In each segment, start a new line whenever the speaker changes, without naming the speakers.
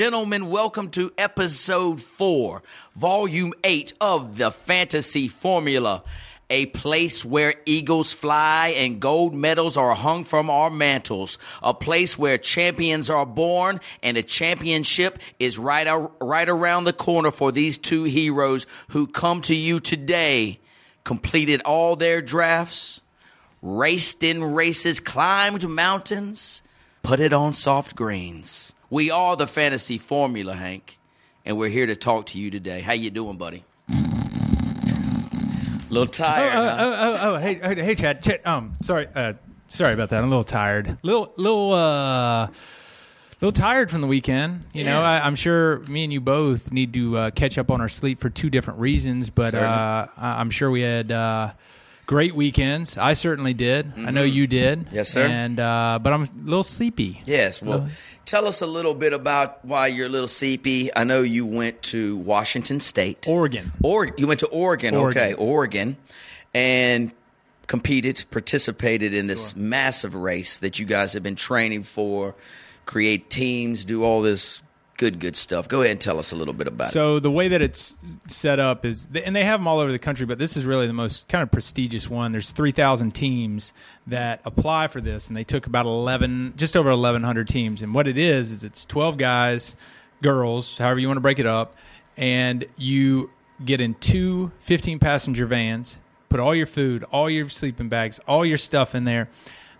Gentlemen, welcome to episode 4, volume 8 of the Fantasy Formula. A place where eagles fly and gold medals are hung from our mantles. A place where champions are born and a championship is right, right around the corner for these two heroes who come to you today. Completed all their drafts, raced in races, climbed mountains, put it on soft greens. We are the fantasy formula, Hank, and we're here to talk to you today. How you doing, buddy? A little
Oh,
tired.
oh,
huh?
oh, oh, oh, hey, hey, Chad. Chad, um, sorry, uh, sorry about that. I'm a little tired. Little, little, uh, little tired from the weekend. You know, I, I'm sure me and you both need to uh, catch up on our sleep for two different reasons, but uh, I'm sure we had uh, great weekends. I certainly did. I know you did.
Mm-hmm. Yes, sir.
And uh, but I'm a little sleepy.
Yes. Well, tell us a little bit about why you're a little sleepy. I know you went to Washington State.
Oregon.
Or you went to Oregon,
Oregon.
okay, Oregon, and competed, participated in this massive race that you guys have been training for, create teams, do all this good, good stuff. Go ahead and tell us a little bit about it.
So the way that it's set up is, and they have them all over the country, but this is really the most kind of prestigious one. There's 3,000 teams that apply for this, and they took about 11, just over 1,100 teams. And what it is is it's 12 guys, girls, however you want to break it up, and you get in two 15 passenger vans, put all your food, all your sleeping bags, all your stuff in there.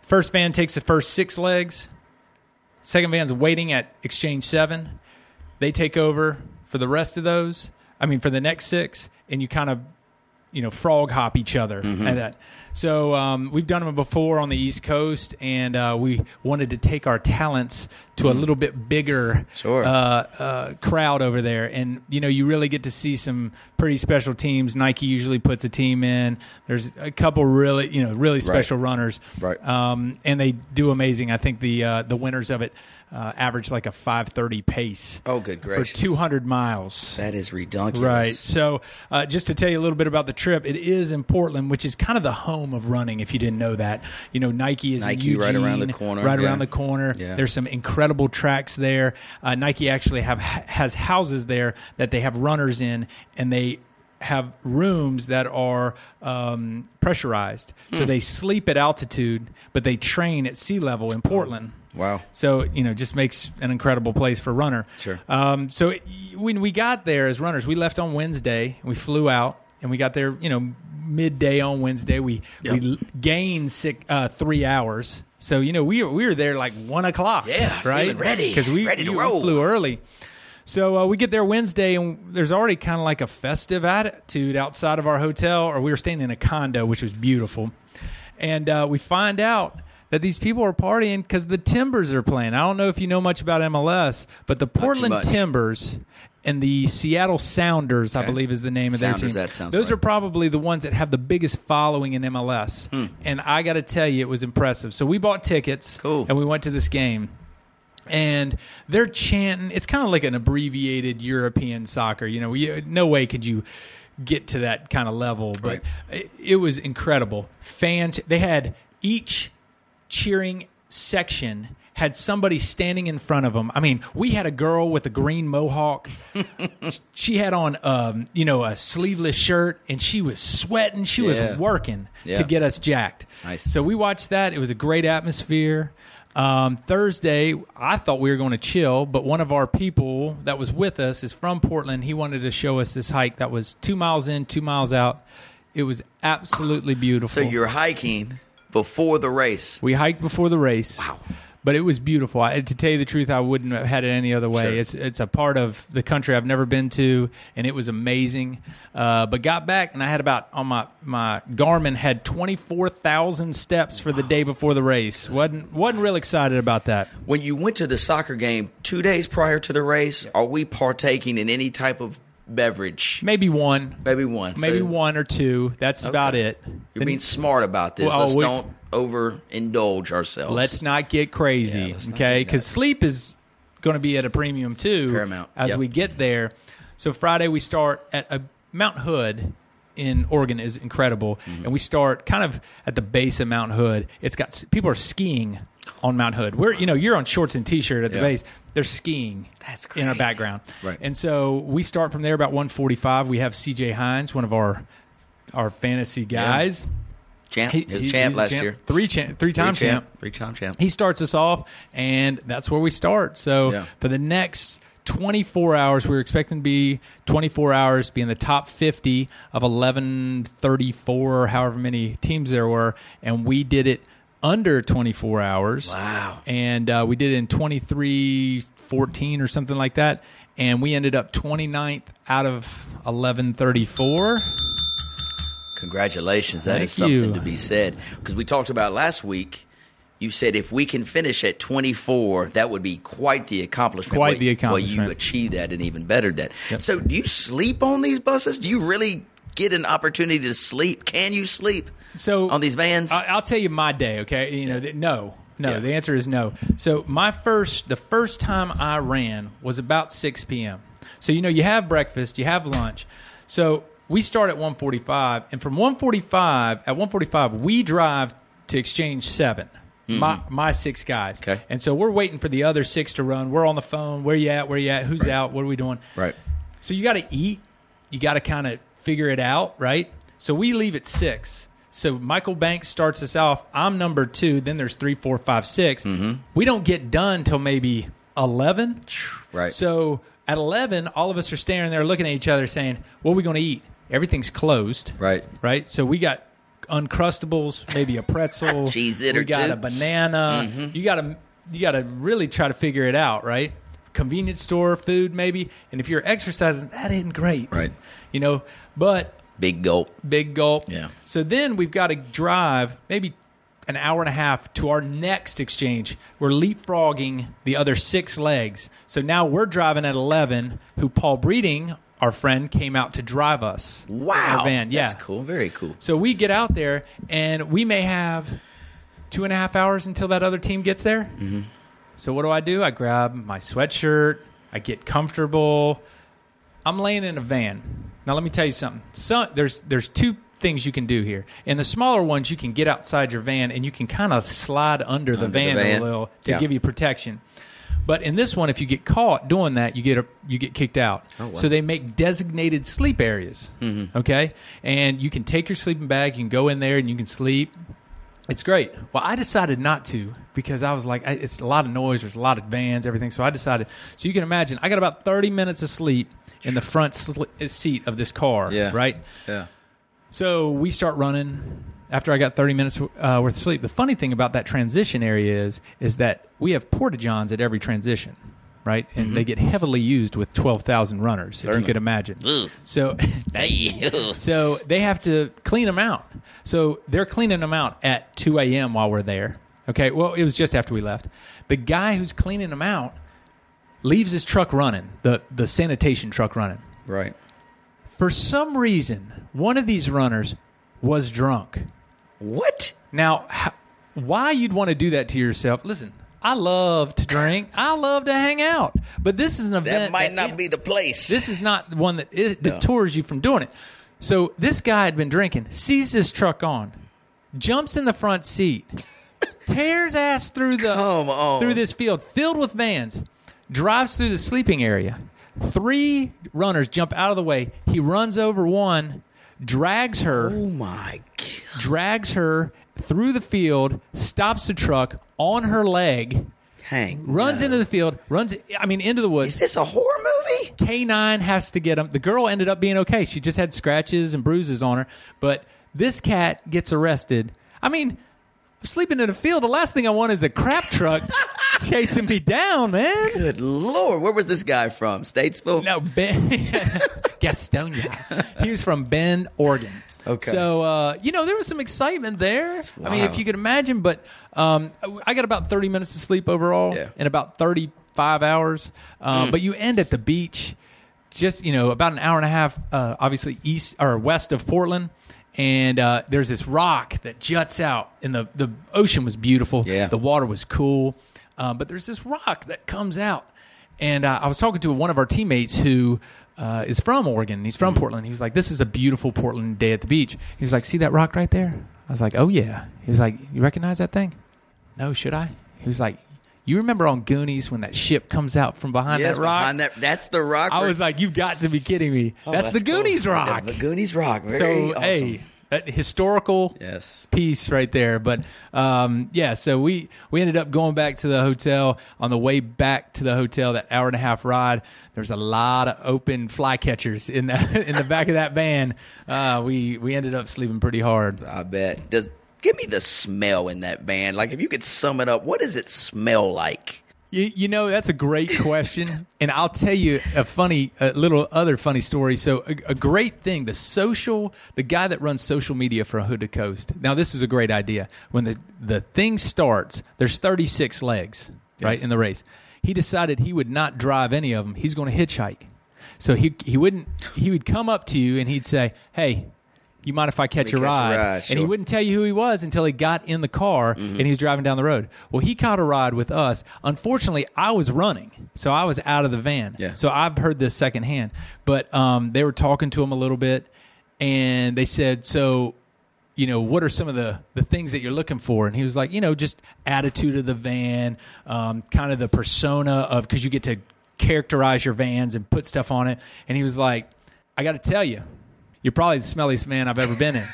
First van takes the first six legs. Second van's waiting at exchange seven they take over for the rest of those. I mean, for the next six, and you kind of, you know, frog hop each other
Mm-hmm.
and that. So um, we've done them before on the East Coast, and uh, we wanted to take our talents to a little bit bigger.
Sure.
uh, uh, crowd over there. And you know, you really get to see some pretty special teams. Nike usually puts a team in. There's a couple really, you know, really special runners.
Right.
Um, and they do amazing. I think the uh, the winners of it uh, average like a 5:30 pace
Oh, good gracious.
for 200 miles.
that is ridiculous.
Right. So, uh, just to tell you a little bit about the trip, it is in Portland, which is kind of the home of running. If you didn't know that, you know Nike is in
Nike right around the corner,
Right
yeah.
around the corner.
Yeah.
There's some incredible tracks there. Uh, Nike actually have has houses there that they have runners in, and they have rooms that are um, pressurized,
Hmm.
so they sleep at altitude, but they train at sea level in Portland.
Wow.
So you know, just makes an incredible place for runner.
Sure.
Um, so it- when we got there as runners, we left on Wednesday. We flew out, and we got there. You know, midday on Wednesday. We
Yep.
we gained six, uh, three hours. So you know, we were we were there like one o'clock.
Yeah,
right.
ready,
because we
ready to
we
roll.
flew early. So uh, we get there Wednesday, and there's already kind of like a festive attitude outside of our hotel, or we were staying in a condo, which was beautiful. And uh, we find out that these people are partying because the Timbers are playing. I don't know if you know much about MLS, but the Portland
much.
Timbers and the Seattle Sounders, I believe, is the name of their team.
that sounds
Those
right.
are probably the ones that have the biggest following in MLS.
Hmm.
And I got to tell you, it was impressive. So we bought tickets,
Cool.
and we went to this game and they're chanting. It's kind of like an abbreviated European soccer. You know, you, no way could you get to that kind of level, but it, it was incredible. Fans, they had each cheering section had somebody standing in front of them. I mean, we had a girl with a green mohawk. she had on, um, you know, a sleeveless shirt, and she was sweating. She
Yeah.
was working
Yeah.
to get us jacked.
Nice.
So we watched that. It was a great atmosphere. Um, Thursday, I thought we were going to chill, but one of our people that was with us is from Portland. He wanted to show us this hike that was two miles in, two miles out. It was absolutely beautiful.
So you're hiking before the race.
we hiked before the race. Wow. but it was beautiful. I, to tell you the truth, I wouldn't have had it any other way.
Sure.
It's it's a part of the country I've never been to, and it was amazing. Uh, but got back, and I had about on my my Garmin had twenty four thousand steps for the day before the race. wasn't wasn't real excited about that.
When you went to the soccer game two days prior to the race, are we partaking in any type of beverage?
Maybe one,
Maybe one.
maybe
So
one or two. That's about it.
You're
Then-
being smart about this.
Well,
let's
we-
don't overindulge ourselves.
Let's not get crazy,
Yeah, not
okay? Because sleep is going to be at a premium too,
Paramount,
as
yep.
we get there. So Friday we start at a Mount Hood in Oregon is incredible,
Mm-hmm.
and we start kind of at the base of Mount Hood. It's got people are skiing on Mount Hood. We're you know you're on shorts and t-shirt at the
Yeah.
base. They're skiing.
That's
in our background,
Right.
And so we start from there about 145. We have CJ Hines, one of our our fantasy guys.
champ.
He-
He, was champ last
champ.
year.
Three champ, three time
Three
champ.
Three time champ.
He starts us off, and that's where we start. So
Yeah.
for the next 24 hours, we were expecting to be 24 hours, be in the top 50 of 1134, or however many teams there were, and we did it under 24 hours.
Wow.
And uh, we did it in 2314 or something like that. And we ended up 29th out of 1134.
Congratulations. That
Thank
is something
you.
to be said. Because we talked about last week. You said if we can finish at 24, that would be quite the accomplishment.
Quite
Well,
the accomplishment.
Well, you achieved that and even better that. So, do you sleep on these buses? Do you really get an opportunity to sleep? Can you sleep
So
on these vans?
I, I'll tell you my day. Okay, you know, th- no, no.
Yeah.
The answer is no. So my first, the first time I ran was about six p.m. So you know, you have breakfast, you have lunch. So we start at one forty-five, and from one forty-five at one forty-five, we drive to Exchange 7 My my six guys.
Mm-hmm. Okay.
And so we're waiting for the other six to run. We're on the phone. Where you at? Where you at? Who's out? What are we doing?
right.
So you got to eat. You got to kind of figure it out, right? So we leave at six. So Michael Banks starts us off. I'm number two. Then there's three, four, five, six. We don't get done till maybe eleven.
Right.
So at eleven, all of us are standing there looking at each other, saying, "What are we going to eat?" Everything's closed.
Right.
Right. So we got uncrustables, maybe a pretzel,
Cheez-It
we
or
got
two.
a banana. Mm-hmm. You got to you got to really try to figure it out, right? Convenience store food, maybe. And if you're exercising, that isn't great,
Right.
You know, but
Big gulp.
big gulp.
Yeah.
So then we've got to drive maybe an hour and a half to our next exchange. We're leapfrogging the other six legs. So now we're driving at 11, who Paul Breeding, our friend, came out to drive us.
Wow.
Van. Yeah.
That's cool. Very cool.
So we get out there, and we may have two and a half hours until that other team gets there. Mm-hmm. So what do I do? I grab my sweatshirt. I get comfortable. I'm laying in a van. Now let me tell you something. So, there's there's two things you can do here. In the smaller ones, you can get outside your van and you can kind of slide under the
Under the
van,
van.
a little to
Yeah.
give you protection. But in this one, if you get caught doing that, you get a, you get kicked out.
Oh, wow.
So they make designated sleep areas.
Mm-hmm.
Okay, and you can take your sleeping bag, you can go in there, and you can sleep. It's great. Well, I decided not to because I was like, I, it's a lot of noise. There's a lot of vans, everything. So I decided. So you can imagine, I got about 30 minutes of sleep in the front sli- seat of this car.
Yeah.
Right.
Yeah.
So we start running after I got 30 minutes uh, worth of sleep. The funny thing about that transition area is is that we have porta johns at every transition, right? And they get heavily used with 12,000 runners, if you could imagine.
Ugh.
So so they have to clean them out. So they're cleaning them out at 2 a.m. while we're there. Okay, well, it was just after we left. The guy who's cleaning them out leaves his truck running, the, the sanitation truck running.
Right.
For some reason, one of these runners was drunk.
What?
Now, why you'd want to do that to yourself? Listen, I love to drink. I love to hang out. But this is an event
That might not be the place.
this is not one that it detours you from doing it. So this guy had been drinking, sees this truck on, jumps in the front seat, tears ass through the through this field filled with vans, drives through the sleeping area. Three runners jump out of the way. He runs over one, drags her,
oh my god.
drags her through the field, stops the truck on her leg,
Hang.
runs
no.
into the field, runs I mean into the woods.
Is this a horror movie?
K9 has to get him. The girl ended up being okay. She just had scratches and bruises on her. But this cat gets arrested. I mean, I'm sleeping in a field. The last thing I want is a crap truck chasing me down, man.
Good lord, where was this guy from? Statesville.
No, Ben Gastonia. He was from Bend, Oregon.
Okay.
So uh, you know there was some excitement there. I mean, if you could imagine, but um, I got about thirty minutes of sleep overall,
Yeah.
in about thirty-five hours. Um, But you end at the beach, just you know about an hour and a half, uh, obviously east or west of Portland. And uh, there's this rock that juts out, and the, the ocean was beautiful.
Yeah.
The water was cool. Um, but there's this rock that comes out. And uh, I was talking to one of our teammates who uh, is from Oregon. He's from Portland. He was like, "This is a beautiful Portland day at the beach." He was like, "See that rock right there?" I was like, "Oh yeah." He was like, "You recognize that thing?" No, should I? He was like, "You remember on Goonies when that ship comes out from behind
yes,
that rock?"
behind that. That's the rock.
I
where-
was like, "You've got to be kidding me!
Oh,
that's, the
cool.
Goonies
Yeah,
rock."
the Goonies rock. Very
so
awesome.
hey, that historical
Yes.
piece right there. But um, yeah, so we we ended up going back to the hotel. On the way back to the hotel, that hour and a half ride, there's a lot of open flycatchers in the in the back of that van. Uh, we we ended up sleeping pretty hard.
I bet. Does give me the smell in that van? Like, if you could sum it up, what does it smell like?
You, you know, that's a great question. and I'll tell you a funny, a little other funny story. So, a, a great thing the social, the guy that runs social media for Hood to Coast. Now, this is a great idea. When the, the thing starts, there's 36 legs, right,
Yes.
in the race. He decided he would not drive any of them. He's going to hitchhike. So he he wouldn't he would come up to you and he'd say, "Hey, you mind if I catch, a,
catch a
ride?
ride,
And he wouldn't tell you who he was until he got in the car
Mm-hmm.
and he was driving down the road. Well, he caught a ride with us. Unfortunately, I was running, so I was out of the van.
Yeah.
So I've heard this secondhand. But um, they were talking to him a little bit, and they said, "So, you know, what are some of the the things that you're looking for?" And he was like, "You know, just attitude of the van, um, kind of the persona of because you get to characterize your vans and put stuff on it." And he was like, "I got to tell you." You're probably the smelliest van I've ever been in.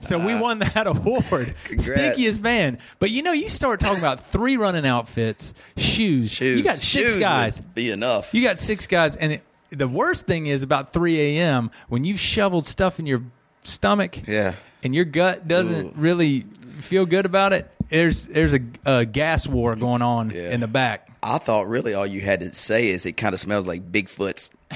so we won that award.
Congrats.
Stinkiest van. But you know, you start talking about three running outfits, shoes.
Shoes.
You got six
Shoes
guys.
Be enough.
You got six guys, and it, the worst thing is about 3 a.m. when you've shoveled stuff in your stomach,
Yeah.
and your gut doesn't
Ooh.
really feel good about it. There's there's a, a gas war going on
Yeah.
in the back.
I thought really all you had to say is it kind of smells like Bigfoot's.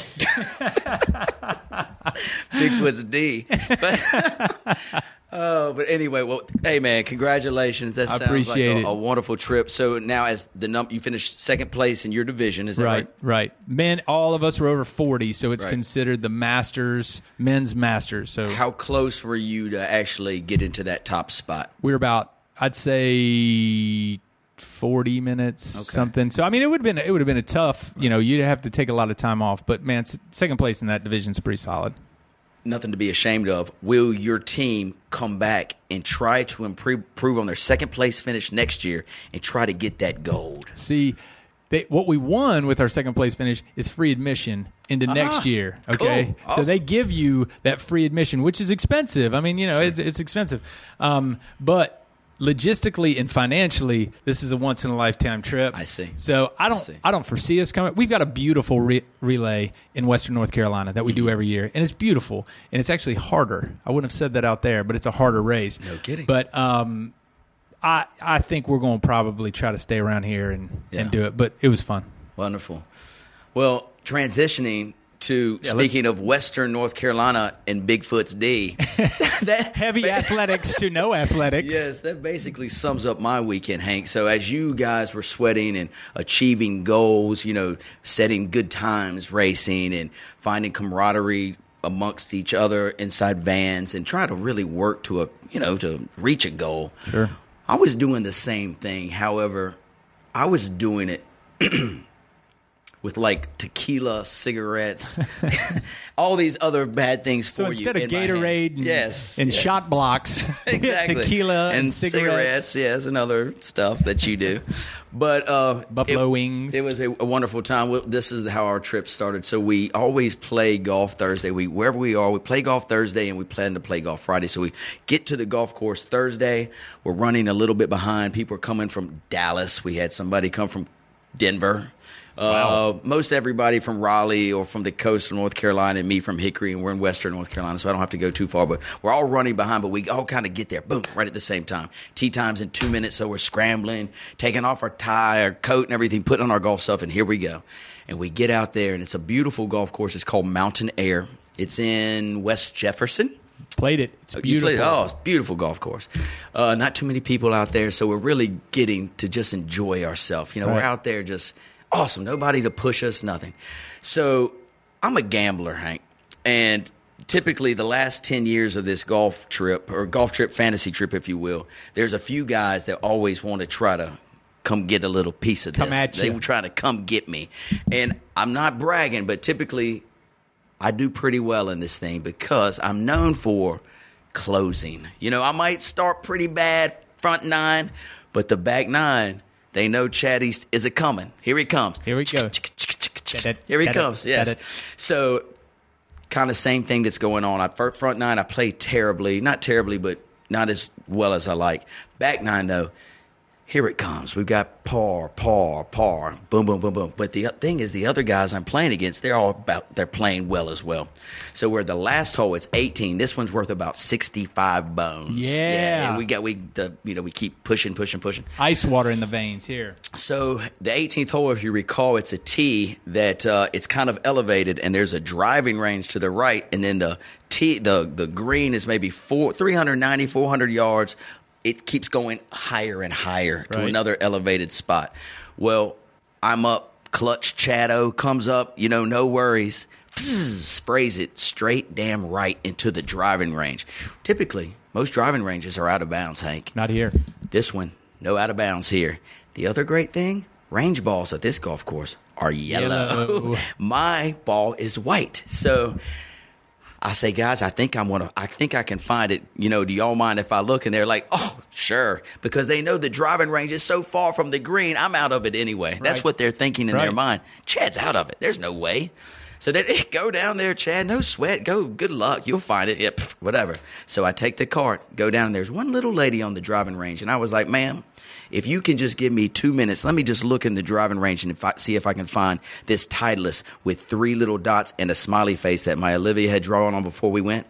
Bigfoot's D. But, oh, but anyway, well, hey man, congratulations. That sounds like a, a wonderful trip. So now, as the num, you finished second place in your division, is that right?
Right, right. Men, all of us were over 40, so it's
Right.
considered the Masters, men's Masters. So
How close were you to actually get into that top spot?
We're about, I'd say. 40 minutes something so i mean it would have been it would have been a tough you know you'd have to take a lot of time off but man second place in that division is pretty solid
Nothing to be ashamed of. Will your team come back and try to improve, improve on their second place finish next year and try to get that gold?
See, they, what we won with our second place finish is free admission into next year. Okay,
Cool.
so they give you that free admission, which is expensive. I mean, you know, it's, it's expensive, um, but logistically and financially, this is a once in a lifetime trip.
I see.
So I don't,
see.
I, don't foresee us coming. We've got a beautiful re- relay in Western North Carolina that we
Mm-hmm.
do every year, and it's beautiful, and it's actually harder. I wouldn't have said that out there, but it's a harder race.
No kidding.
But um, I I think we're going to probably try to stay around here and,
Yeah.
and do it. But it was fun.
Wonderful. Well, transitioning to
Yeah,
speaking of Western North Carolina and Bigfoot's D, that
Heavy athletics to no athletics.
Yes, that basically sums up my weekend, Hank. So as you guys were sweating and achieving goals, you know, setting good times racing and finding camaraderie amongst each other inside vans and trying to really work to a, you know, to reach a goal.
Sure.
I was doing the same thing. However, I was doing it with like tequila, cigarettes, all these other bad things
So
for
instead
you.
of
in my hand.
Gatorade and,
yes,
and
yes.
shot blocks,
exactly
tequila and,
and
cigarettes.
yes, and other stuff that you do. But uh,
Buffalo
it-
wings.
It was a, a wonderful time. This is how our trip started. So we always play golf Thursday. We wherever we are, we play golf Thursday, and we plan to play golf Friday. So we get to the golf course Thursday. We're running a little bit behind. People are coming from Dallas. We had somebody come from Denver. Uh, most everybody from Raleigh or from the coast of North Carolina, and me from Hickory, and we're in Western North Carolina, so I don't have to go too far. But we're all running behind, but we all kind of get there, boom, right at the same time. Tea time's in two minutes, so we're scrambling, taking off our tie, our coat, and everything, putting on our golf stuff, and here we go. And we get out there, and it's a beautiful golf course. It's called Mountain Aire. It's in West Jefferson.
Played it. It's beautiful.
play- oh, it's a beautiful golf course. Uh, not too many people out there, so we're really getting to just enjoy ourselves. You know, we're out there just awesome. Nobody to push us, nothing. So I'm a gambler, Hank, and typically the last 10 years of this golf trip or golf trip fantasy trip if you will there's a few guys that always want to try to come get a little piece of this
Come at
they
ya.
were trying to come get me and i'm not bragging but typically I do pretty well in this thing because I'm known for closing. You know, I might start pretty bad front nine, but the back nine, they know Chad East is a coming. Here he comes.
Here we go.
Here he comes. Yes. So, kind of same thing that's going on. I front nine, I play terribly, not terribly, but not as well as I like. Back nine though, here it comes. We've got par, par, par, boom, boom, boom, boom. But the thing is, the other guys I'm playing against, they're all about, they're playing well as well. So we're the last hole, it's 18. This one's worth about 65 bones.
Yeah.
and we got, we, the, you know, we keep pushing, pushing, pushing.
Ice water in the veins here.
So the 18th hole, if you recall, it's a tee that uh, it's kind of elevated, and there's a driving range to the right, and then the tee, the the green is maybe four, 390, 400 yards. It keeps going higher and higher to
Right.
another elevated spot. Well, I'm up. Clutch Chado comes up. You know, no worries. Sprays it straight damn right into the driving range. Typically, most driving ranges are out of bounds, Hank.
Not here.
This one, no out of bounds here. The other great thing, range balls at this golf course are yellow.
Yellow.
My ball is white. So I say, guys, I think I'm gonna I think I can find it. You know, do y'all mind if I look? And they're like, Oh, sure. Because they know the driving range is so far from the green, I'm out of it anyway. That's what they're thinking in their mind. Chad's out of it. There's no way. So they go down there, Chad. No sweat. Go. Good luck. You'll find it. Yep. Whatever. So I take the cart, go down. There's one little lady on the driving range, and I was like, "Ma'am, if you can just give me two minutes, let me just look in the driving range and if I, see if I can find this Titleist with three little dots and a smiley face that my Olivia had drawn on before we went."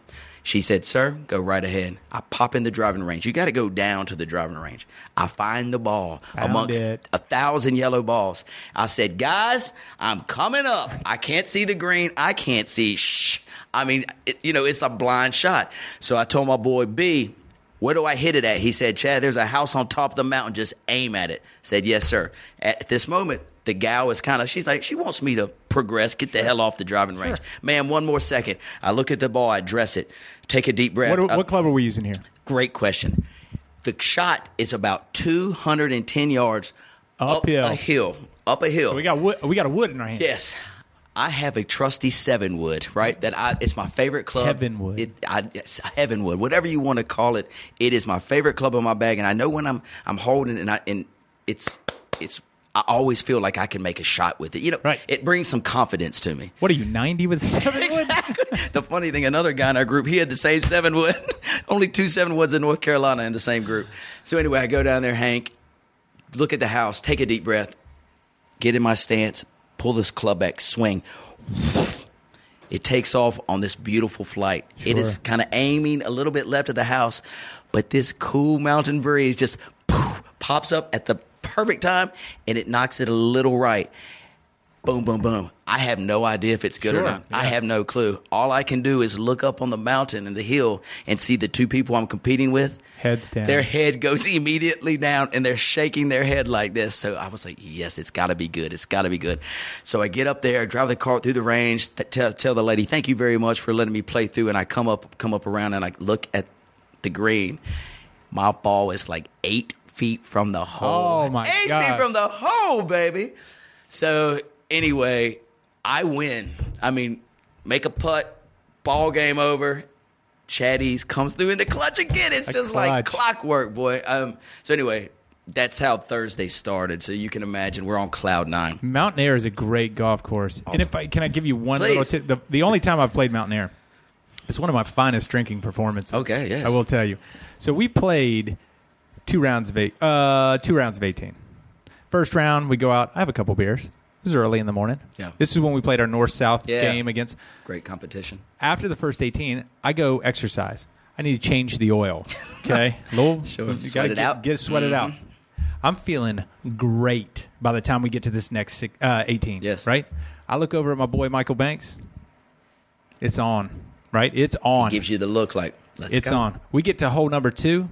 She said, Sir, go right ahead. I pop in the driving range. You got to go down to the driving range. I find the ball
Found
amongst
it.
a thousand yellow balls. I said, guys, I'm coming up. I can't see the green. I can't see. Shh. I mean, it, you know, it's a blind shot. So I told my boy B, where do I hit it at? He said, Chad, there's a house on top of the mountain. Just aim at it. Said, yes, sir. At this moment, the gal is kind of, she's like, she wants me to progress, get the hell off the driving range. Man, one more second. I look at the ball, I dress it, take a deep breath.
What,
I-
what club are we using here?
Great question. The shot is about 210 yards
Uphill.
up a hill. Up a hill.
We got wood. We got a wood in our hand.
yes. I have a trusty seven wood, right? That I it's my favorite club.
Heavenwood.
It, I, it's heavenwood, whatever you want to call it. It is my favorite club in my bag, and I know when I'm I'm holding it and I and it's it's. I always feel like I can make a shot with it. You know,
Right.
it brings some confidence to me.
What are you, 90 with seven wood?
Exactly. the funny thing, another guy in our group, he had the same seven wood. Only two seven woods in North Carolina in the same group. So anyway, I go down there, Hank, look at the house, take a deep breath, get in my stance, pull this club back, swing. It takes off on this beautiful flight. It is kind of aiming a little bit left of the house, but this cool mountain breeze just poof, pops up at the perfect time and it knocks it a little right. Boom, boom, boom. I have no idea if it's good or
Sure,
not. I have no clue. All I can do is look up on the mountain and the hill and see the two people I'm competing with.
Heads down.
Their head goes immediately down and they're shaking their head like this. So I was like, yes, it's got to be good. It's got to be good. So I get up there, drive the cart through the range, th- tell, tell the lady, thank you very much for letting me play through. And I come up, come up around and I look at the green. My ball is like eight feet from the hole.
Oh, my
Eight feet from the hole, baby. So anyway, I win. I mean, make a putt, ball game over. Chatties comes through in the clutch again. It's
A
just like clockwork, boy. Um, so anyway, that's how Thursday started. So you can imagine we're on cloud nine.
Mountain Aire is a great golf course. And if I can I give you one
Please.
little tip, the, the only time I've played Mountain Aire, it's one of my finest drinking performances.
Okay, yes.
I will tell you. So we played two rounds of eight, uh, two rounds of eighteen. First round, we go out. I have a couple beers. This is early in the morning.
Yeah.
This is when we played our north south
Yeah.
game against.
Great competition.
After the first 18, I go exercise. I need to change the oil. Okay, little
Sure,
you
sweat it
get,
out. Mm-hmm.
It sweated out. I'm feeling great by the time we get to this next six, uh, 18.
Yes.
Right. I look over at my boy Michael Banks. It's on. Right. It's on.
Gives you the look like, let's
It's
go.
on. We get to hole number two.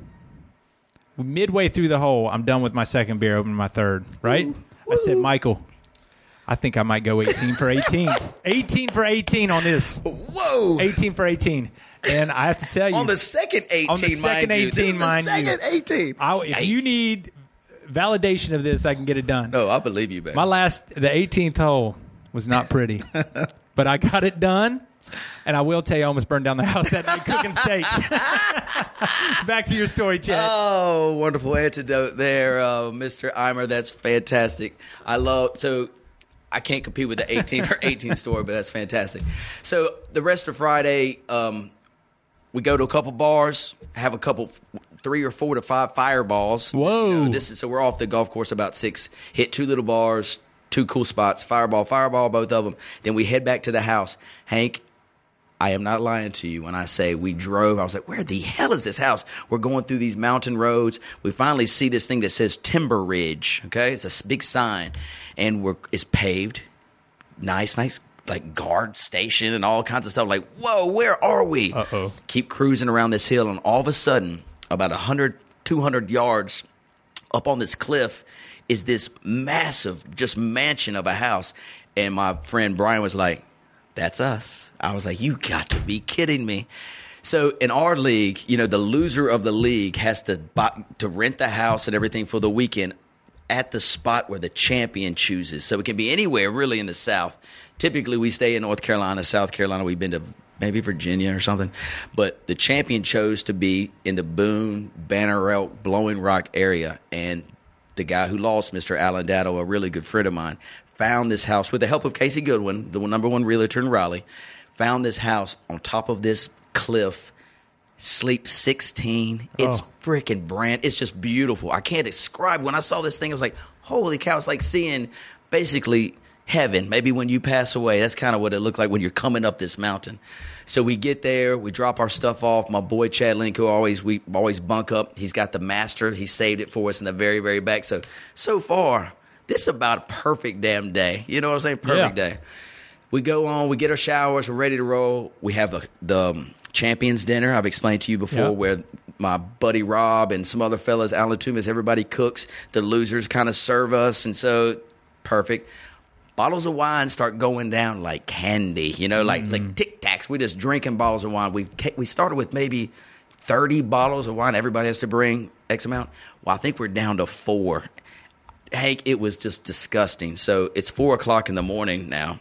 Midway through the hole, I'm done with my second beer, opening my third. Right? I said, Michael, I think I might go 18 for 18. 18 for 18 on this.
Whoa!
18 for 18. And I have to tell you,
on the second 18,
On the second
mind you. This is
18,
the
mind you.
second 18.
I, if you need validation of this, I can get it done.
no, I believe you, baby.
My last, the 18th hole was not pretty, but I got it done. And I will tell you, I almost burned down the house that night cooking steaks. Back to your story, Chad.
Oh, wonderful antidote there, uh, Mr. Eimer. That's fantastic. I love so. I can't compete with the 18 for 18 story, but that's fantastic. So the rest of Friday, um, we go to a couple bars, have a couple, three or four to five fireballs.
Whoa.
You know, this is so we're off the golf course about six. Hit two little bars, two cool spots, fireball, fireball, both of them. Then we head back to the house. Hank, I am not lying to you when I say we drove. I was like, where the hell is this house? We're going through these mountain roads. We finally see this thing that says Timber Ridge. Okay, it's a big sign, and we're it's paved. Nice, nice, like guard station and all kinds of stuff. Like, whoa, where are we?
Uh-oh.
Keep cruising around this hill, and all of a sudden, about 100, 200 yards up on this cliff is this massive just mansion of a house and my friend brian was like that's us i was like you got to be kidding me so in our league you know the loser of the league has to buy, to rent the house and everything for the weekend at the spot where the champion chooses so it can be anywhere really in the south typically we stay in north carolina south carolina we've been to maybe Virginia or something. But the champion chose to be in the Boone, Banner Elk, Blowing Rock area. And the guy who lost, Mr. Alan Datto, a really good friend of mine, found this house with the help of Casey Goodwin, the number one realtor in Raleigh, found this house on top of this cliff. Sleep 16. It's
Oh.
freaking brand. It's just beautiful. I can't describe. When I saw this thing, I was like, holy cow. It's like seeing basically heaven. Maybe when you pass away, that's kind of what it looked like when you're coming up this mountain. So we get there, we drop our stuff off. My boy Chad Link, who always we always bunk up, he's got the master. He saved it for us in the very, very back. So so far, this is about a perfect damn day. You know what I'm saying? Perfect
Yeah.
day. We go on, we get our showers, we're ready to roll. We have the, the um, champions dinner. I've explained to you before
Yeah.
where my buddy Rob and some other fellas, Alan Toomas, everybody cooks. The losers kind of serve us, and so perfect. Bottles of wine start going down like candy, you know, like like Tic Tacs. We're just drinking bottles of wine. We we started with maybe thirty bottles of wine. Everybody has to bring X amount. Well, I think we're down to four. Hank, it was just disgusting. So it's four o'clock in the morning now.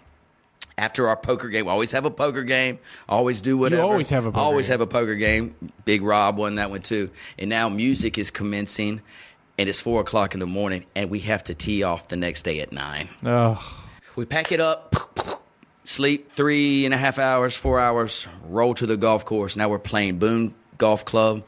After our poker game, we always have a poker game. Always do whatever.
always have a poker
always
game.
have a poker game. Big Rob won that one too. And now music is commencing, and it's four o'clock in the morning, and we have to tee off the next day at nine.
Oh,
We pack it up, sleep three and a half hours, four hours, roll to the golf course. Now we're playing Boone Golf Club.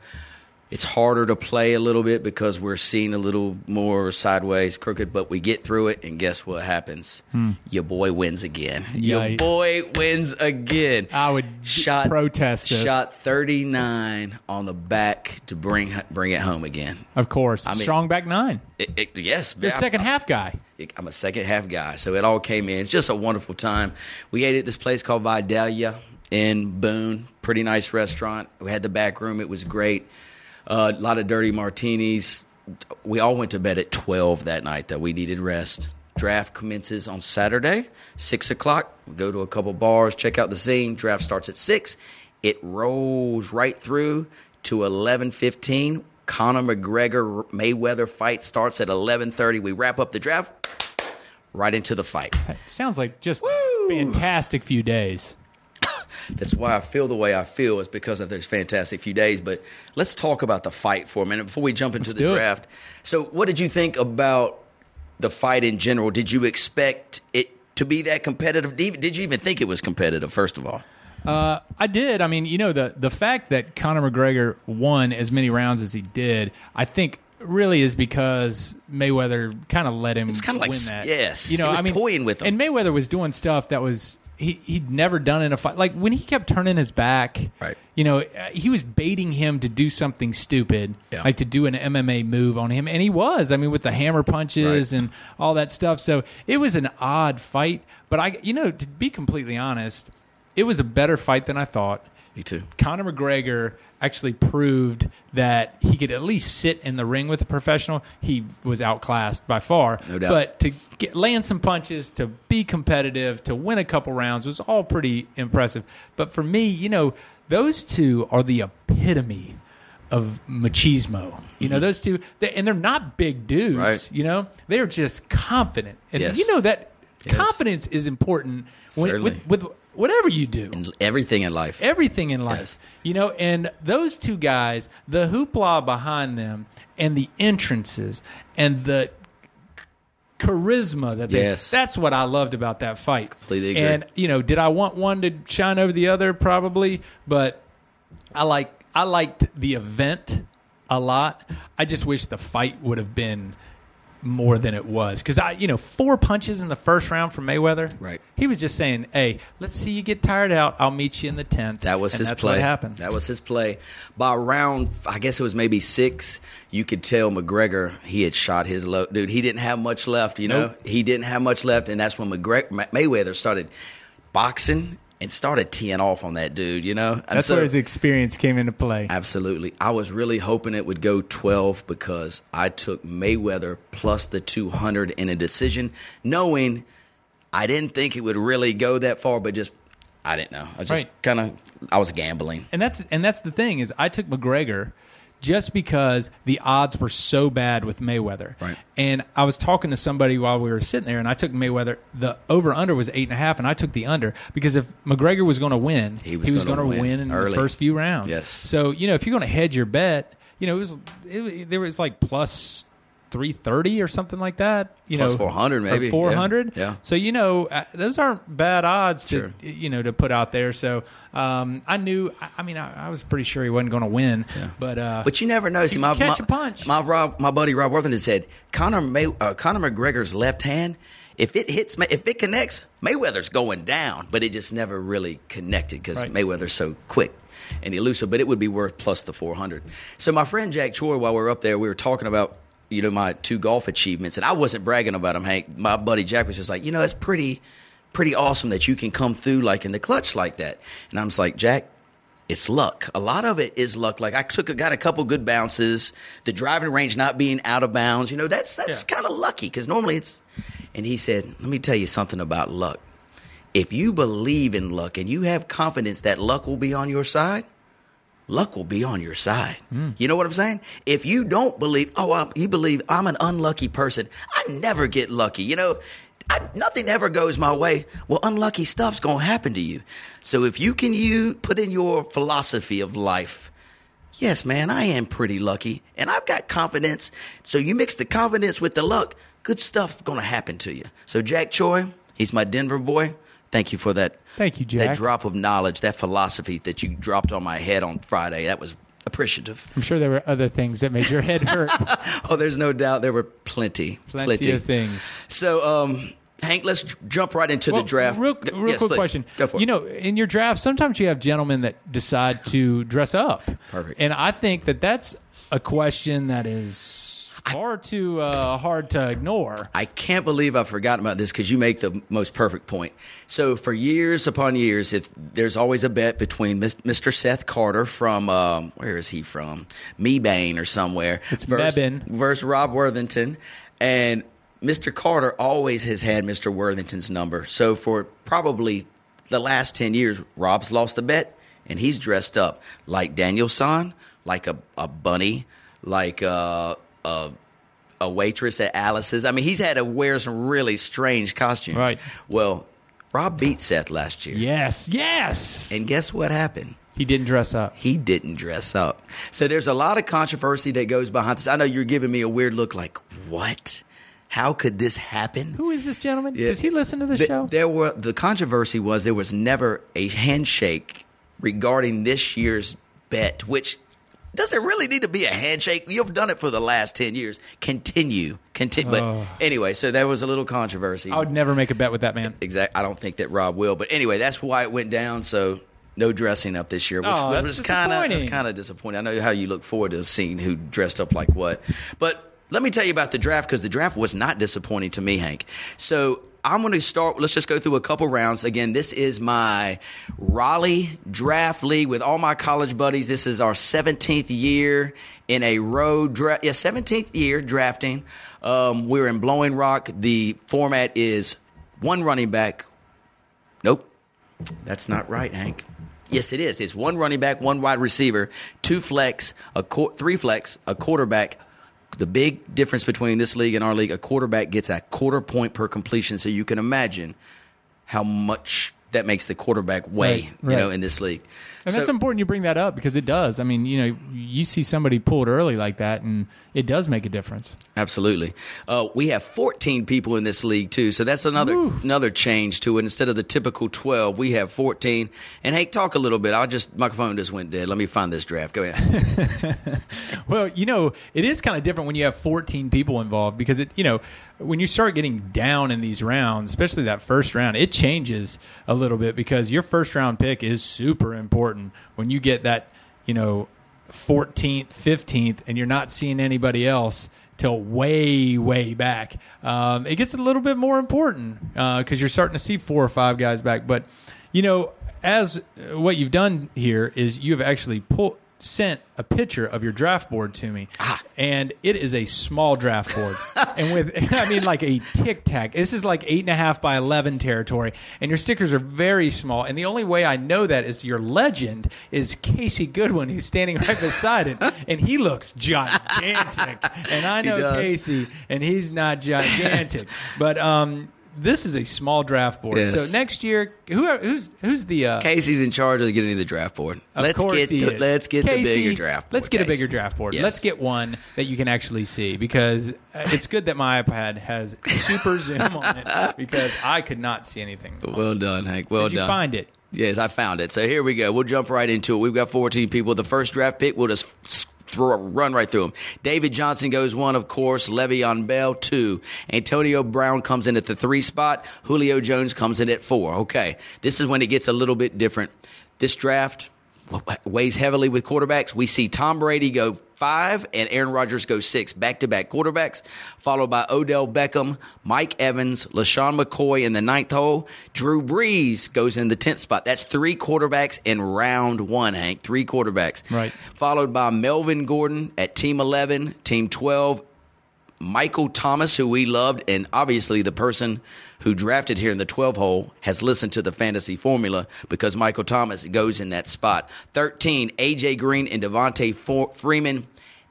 It's harder to play a little bit because we're seeing a little more sideways, crooked, but we get through it, and guess what happens? Hmm. Your boy wins again. Your
Yikes.
boy wins again.
I would d- protest this.
Shot 39 on the back to bring bring it home again.
of course.
I mean,
Strong back nine.
It, it, yes,
The second half guy.
I'm a second half guy, so it all came in. It's just a wonderful time. We ate at this place called Vidalia in Boone. Pretty nice restaurant. We had the back room. It was great. A lot of dirty martinis. We all went to bed at 12 that night. That we needed rest. Draft commences on Saturday, six o'clock. We go to a couple bars, check out the scene. Draft starts at six. It rolls right through to 11:15. Conor McGregor Mayweather fight starts at 11:30. We wrap up the draft right into the fight.
Sounds like just fantastic few days.
That's why I feel the way I feel is because of those fantastic few days. But let's talk about the fight for a minute before we jump into
Let's
the
do it.
draft. So, what did you think about the fight in general? Did you expect it to be that competitive? Did you even think it was competitive? First of all, uh,
I did. I mean, you know, the the fact that Conor McGregor won as many rounds as he did, I think really is because Mayweather kind of let him. It's
kinda like
win
s-
that.
yes,
you know, I mean,
toying with him.
and Mayweather was doing stuff that was he he'd never done in a fight. Like when he kept turning his back,
Right.
You know, he was baiting him to do something stupid,
Yeah.
like to do an MMA move on him, and he was. I mean, with the hammer punches
Right.
and all that stuff. So it was an odd fight, but I, you know, to be completely honest, it was a better fight than I thought.
Me too.
Conor McGregor actually proved that he could at least sit in the ring with a professional. He was outclassed by far.
No doubt.
But to get, land some punches, to be competitive, to win a couple rounds was all pretty impressive. But for me, you know, those two are the epitome of machismo. You know, those two, they, and they're not big dudes.
Mm-hmm. Right.
You know, they're just confident. And
Yes.
you know that
Yes.
confidence is important when, with, with whatever you do
In everything in life.
everything in life.
Yes.
You know, and those two guys, the hoopla behind them and the entrances and the charisma that they
Yes.
that's what I loved about that fight.
Completely agree.
And you know, did I want one to shine over the other probably, but I like I liked the event a lot. I just wish the fight would have been more than it was because I, you know, four punches in the first round from Mayweather.
Right.
He was just saying, "Hey, let's see you get tired out. I'll meet you in the tenth.
That was
And
his
that's
play.
What happened?
That was his play. By round, I guess it was maybe six. You could tell McGregor he had shot his load. Dude, he didn't have much left. You know,
Nope.
he didn't have much left, and that's when McGregor, Mayweather started boxing and started teeing off on that dude. You know,
That's
so-
where his experience came into play.
Absolutely. I was really hoping it would go 12 because I took Mayweather plus the 200 in a decision, knowing I didn't think it would really go that far, but just, I didn't know. I just
Right.
kind of, I was gambling.
And that's and that's the thing is I took McGregor just because the odds were so bad with Mayweather.
Right.
And I was talking to somebody while we were sitting there, and I took Mayweather. The over under was eight and a half, and I took the under because if McGregor was going to win,
He was gonna
gonna
win
win in
early.
the first few rounds.
Yes.
So you know if you're going to hedge your bet, you know it was it, there was like plus. 330 or something like that you
Plus
know
400 maybe,
400
Yeah.
so you know uh, those aren't bad odds to
Sure.
you know to put out there. So um, I knew. I, I mean, I, I was pretty sure he wasn't going to win. But uh,
But you never know. See, my,
catch
my,
a punch.
my Rob, my buddy Rob Worthington said Conor May, uh, Conor McGregor's left hand, if it hits, if it connects, Mayweather's going down. But it just never really connected because
Right.
Mayweather's so quick and elusive. But it would be worth plus the four hundred. So my friend Jack Choi, while we were up there, we were talking about you know my two golf achievements, and I wasn't bragging about them. Hank, my buddy Jack was just like, you know, it's pretty. Pretty awesome that you can come through like in the clutch like that. And I'm just like, Jack, it's luck. A lot of it is luck. Like I took, got a couple good bounces. The driving range not being out of bounds. You know, that's that's
Yeah.
kind of lucky because normally it's. And he said, "Let me tell you something about luck. If you believe in luck and you have confidence that luck will be on your side, luck will be on your side. Hmm. You know what I'm saying? If you don't believe, oh, I'm, you believe I'm an unlucky person, I never get lucky. You know, I, nothing ever goes my way. Well, unlucky stuff's gonna happen to you. So if you can you put in your philosophy of life. Yes, man, I am pretty lucky, and I've got confidence. So you mix the confidence with the luck, good stuff's gonna happen to you. So Jack Choi, he's my Denver boy. Thank you for that.
Thank you, Jack.
That drop of knowledge, that philosophy that you dropped on my head on Friday. That was appreciative.
I'm sure there were other things that made your head hurt.
Oh, there's no doubt there were plenty,
Plenty, of things.
So, um, Hank, let's jump right into
Well,
the draft.
Real, real
yes,
quick
please.
question.
Go for it.
You know, in your draft, sometimes you have gentlemen that decide to dress up.
Perfect.
And I think that that's a question that is far too uh, hard to ignore.
I can't believe I've forgotten about this because you make the most perfect point. So, for years upon years, if there's always a bet between Mr. Seth Carter from um, where is he from? Mebane or somewhere.
It's
versus,
Mebane.
versus Rob Worthington, and Mr. Carter always has had Mr. Worthington's number. So, for probably the last ten years, Rob's lost the bet, and he's dressed up like Daniel San, like a, a bunny, like a, a a waitress at Alice's. I mean, he's had to wear some really strange costumes.
Right.
Well, Rob beat Seth last year.
Yes, yes.
And guess what happened?
He didn't dress up.
He didn't dress up. So there's a lot of controversy that goes behind this. I know you're giving me a weird look like, what? How could this happen?
Who is this gentleman?
Yeah.
Does he listen to the
Th-
show?
There were the controversy was there was never a handshake regarding this year's bet, which Does there really need to be a handshake? You've done it for the last 10 years. Continue. Continue. But oh. anyway, so there was a little controversy.
I would never make a bet with that man.
Exactly. I don't think that Rob will. But anyway, that's why it went down. So no dressing up this year, which
Oh, that's
was kind of kind of disappointing. I know how you look forward to seeing who dressed up like what, but let me tell you about the draft because the draft was not disappointing to me, Hank. So. I'm going to start. Let's just go through a couple rounds. Again, this is my Raleigh Draft League with all my college buddies. This is our 17th year in a row. Yeah, 17th year drafting. Um, we're in Blowing Rock. The format is one running back, Nope. That's not right, Hank. Yes, it is. It's one running back, one wide receiver, two flex, a qu- three flex, a quarterback. The big difference between this league and our league, a quarterback gets a quarter point per completion. So you can imagine how much that makes the quarterback weigh,
Right,
you know, in this league.
And
So-
that's important you bring that up because it does. I mean, you know, you see somebody pulled early like that, and it does make a difference.
Absolutely. Uh, we have 14 people in this league too, so that's another another change to it. Instead of the typical 12, we have 14. And Hank, talk a little bit. I just my phone just went dead. Let me find this draft. Go ahead.
Well, you know, it is kind of different when you have 14 people involved because it, you know, when you start getting down in these rounds, especially that first round, it changes a little bit because your first round pick is super important when you get that, you know, 14th, 15th, and you're not seeing anybody else till way, way back. Um, it gets a little bit more important because you're starting to see four or five guys back. But, you know, as uh, what you've done here is you've actually pulled sent a picture of your draft board to me, and it is a small draft board, and with I mean like a tic tac. This is like eight and a half by eleven territory, and your stickers are very small. And the only way I know that is your legend is Casey Goodwin, who's standing right beside it, and he looks gigantic. And I know. Casey, and he's not gigantic, but um. This is a small draft board.
Yes.
So next year, who who's who's the uh,
Casey's in charge of getting the draft board.
of
let's
course
get
he
the,
is.
let's get
Casey,
the bigger draft.
Let's
board,
get a bigger draft board.
Yes.
Let's get one that you can actually see because uh, it's good that my iPad has super zoom on it because I could not see anything.
Well done, Hank. Well
Did you
done.
find it?
Yes, I found it. So here we go. We'll jump right into it. We've got 14 people. The first draft pick, we'll just throw, a run right through them. David Johnson goes one, of course. Le'Veon Bell, two. Antonio Brown comes in at the three spot. Julio Jones comes in at four. Okay. This is when it gets a little bit different. This draft weighs heavily with quarterbacks. We see Tom Brady go five and Aaron Rodgers go six, back to back quarterbacks, followed by Odell Beckham, Mike Evans, LeSean McCoy in the ninth hole. Drew Brees goes in the tenth spot. That's three quarterbacks in round one, Hank. Three quarterbacks.
Right.
Followed by Melvin Gordon at team 11, team 12, Michael Thomas, who we loved, and obviously the person who drafted here in the 12 hole has listened to the fantasy formula because Michael Thomas goes in that spot. 13, AJ Green and Devonta Freeman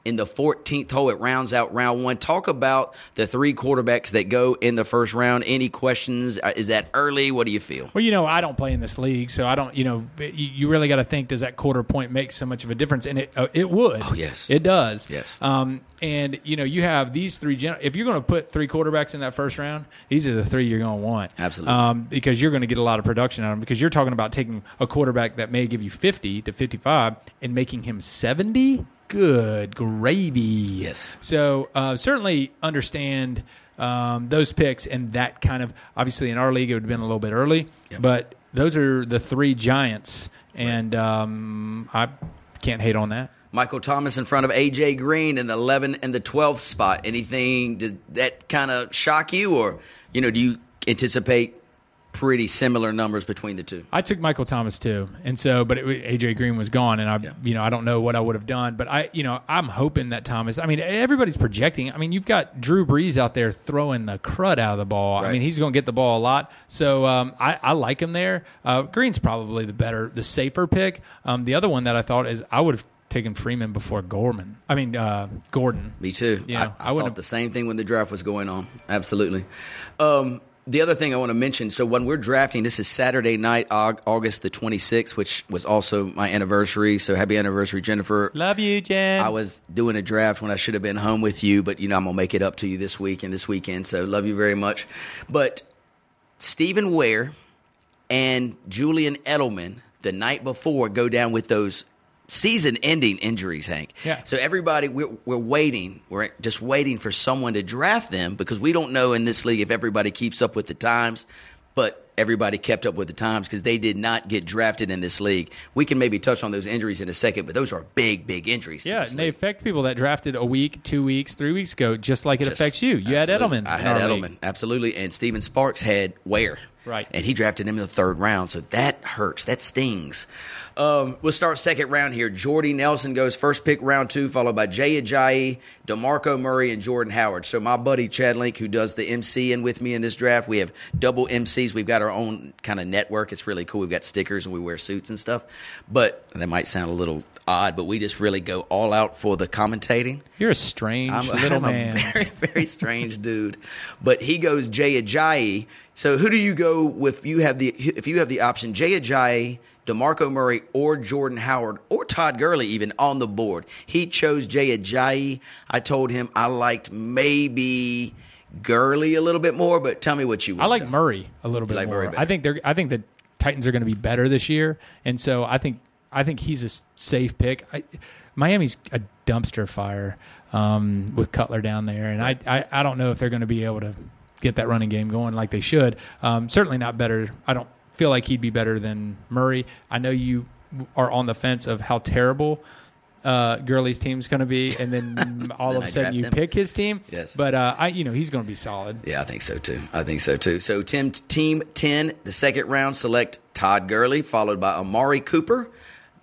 in the 14th hole. It rounds out round one. Talk about the three quarterbacks that go in the first round. Any questions? Uh, Is that early? What do you feel?
Well, you know, I don't play in this league, so I don't. You know, you, you really got to think: Does that quarter point make so much of a difference? And it uh, it would.
Oh, yes.
it does.
Yes.
Um, and you know, you have these three. Gen- if you're going to put three quarterbacks in that first round, these are the three you're going to want.
Absolutely.
Um, because you're going to get a lot of production out of them. Because you're talking about taking a quarterback that may give you 50 to 55 and making him 70. Good gravy.
Yes.
So uh, certainly understand um, those picks and that kind of obviously in our league it would have been a little bit early,
Yep.
but those are the three giants, and um, I can't hate on that.
Michael Thomas in front of AJ Green in the 11 and the 12th spot. Anything did that kind of shock you, or you know, do you anticipate pretty similar numbers between the two?
I took Michael Thomas too, and so but it, AJ Green was gone, and I
Yeah.
you know I don't know what I would have done, but I you know I'm hoping that Thomas. I mean everybody's projecting. I mean you've got Drew Brees out there throwing the crud out of the ball. I mean he's going to get the ball a lot, so um, I, I like him there. Uh, Green's probably the better, the safer pick. Um, the other one that I thought is I would have taken Freeman before Gorman. I mean uh, Gordon.
Me too.
Yeah,
I, I,
I
thought the same thing when the draft was going on. Absolutely. Um, the other thing I want to mention so when we're drafting, this is Saturday night, August the 26th, which was also my anniversary. So happy anniversary, Jennifer.
Love you, Jen.
I was doing a draft when I should have been home with you, but you know I'm gonna make it up to you this week and this weekend. So love you very much. But Stephen Ware and Julian Edelman the night before go down with those season-ending injuries, Hank.
Yeah.
So everybody, we're, we're waiting. We're just waiting for someone to draft them because we don't know in this league if everybody keeps up with the times. But everybody kept up with the times because they did not get drafted in this league. We can maybe touch on those injuries in a second, but those are big, big injuries.
Yeah, and they affect people that drafted a week, two weeks, three weeks ago, just like it
Just-
affects you. You had. Edelman.
I had Edelman,
league.
absolutely, and Steven Sparks had Ware,
Right.
and he drafted him in the third round, so that hurts. That stings. Um, we'll start second round here. Jordy Nelson goes first pick, round two, followed by Jay Ajayi, Demarco Murray, and Jordan Howard. So my buddy Chad Link, who does the MCing with me in this draft, we have double MCs. We've got our own kind of network. It's really cool. We've got stickers and we wear suits and stuff. But that might sound a little odd, but we just really go all out for the commentating.
You're a strange
I'm,
little
I'm
man.
a very, very strange dude. But he goes Jay Ajayi. So who do you go with? You have the if you have the option Jay Ajayi, Demarco Murray, or Jordan Howard, or Todd Gurley even on the board. He chose Jay Ajayi. I told him I liked maybe Gurley a little bit more, but tell me what you.
I like Murray a little bit
like
more. I think they're. I think the Titans are going to be better this year, and so I think I think he's a safe pick. I, Miami's a dumpster fire um, with Cutler down there, and I, I I don't know if they're going to be able to get that running game going like they should. Um, certainly not better. I don't feel like he'd be better than Murray. I know you are on the fence of how terrible. Uh, Gurley's team's going to be, and then all
Then
of a sudden you
him.
pick his team.
Yes.
but uh, I, you know, he's going to be solid.
Yeah, I think so too. I think so too. So Tim, team ten, the second round, select Todd Gurley, followed by Amari Cooper.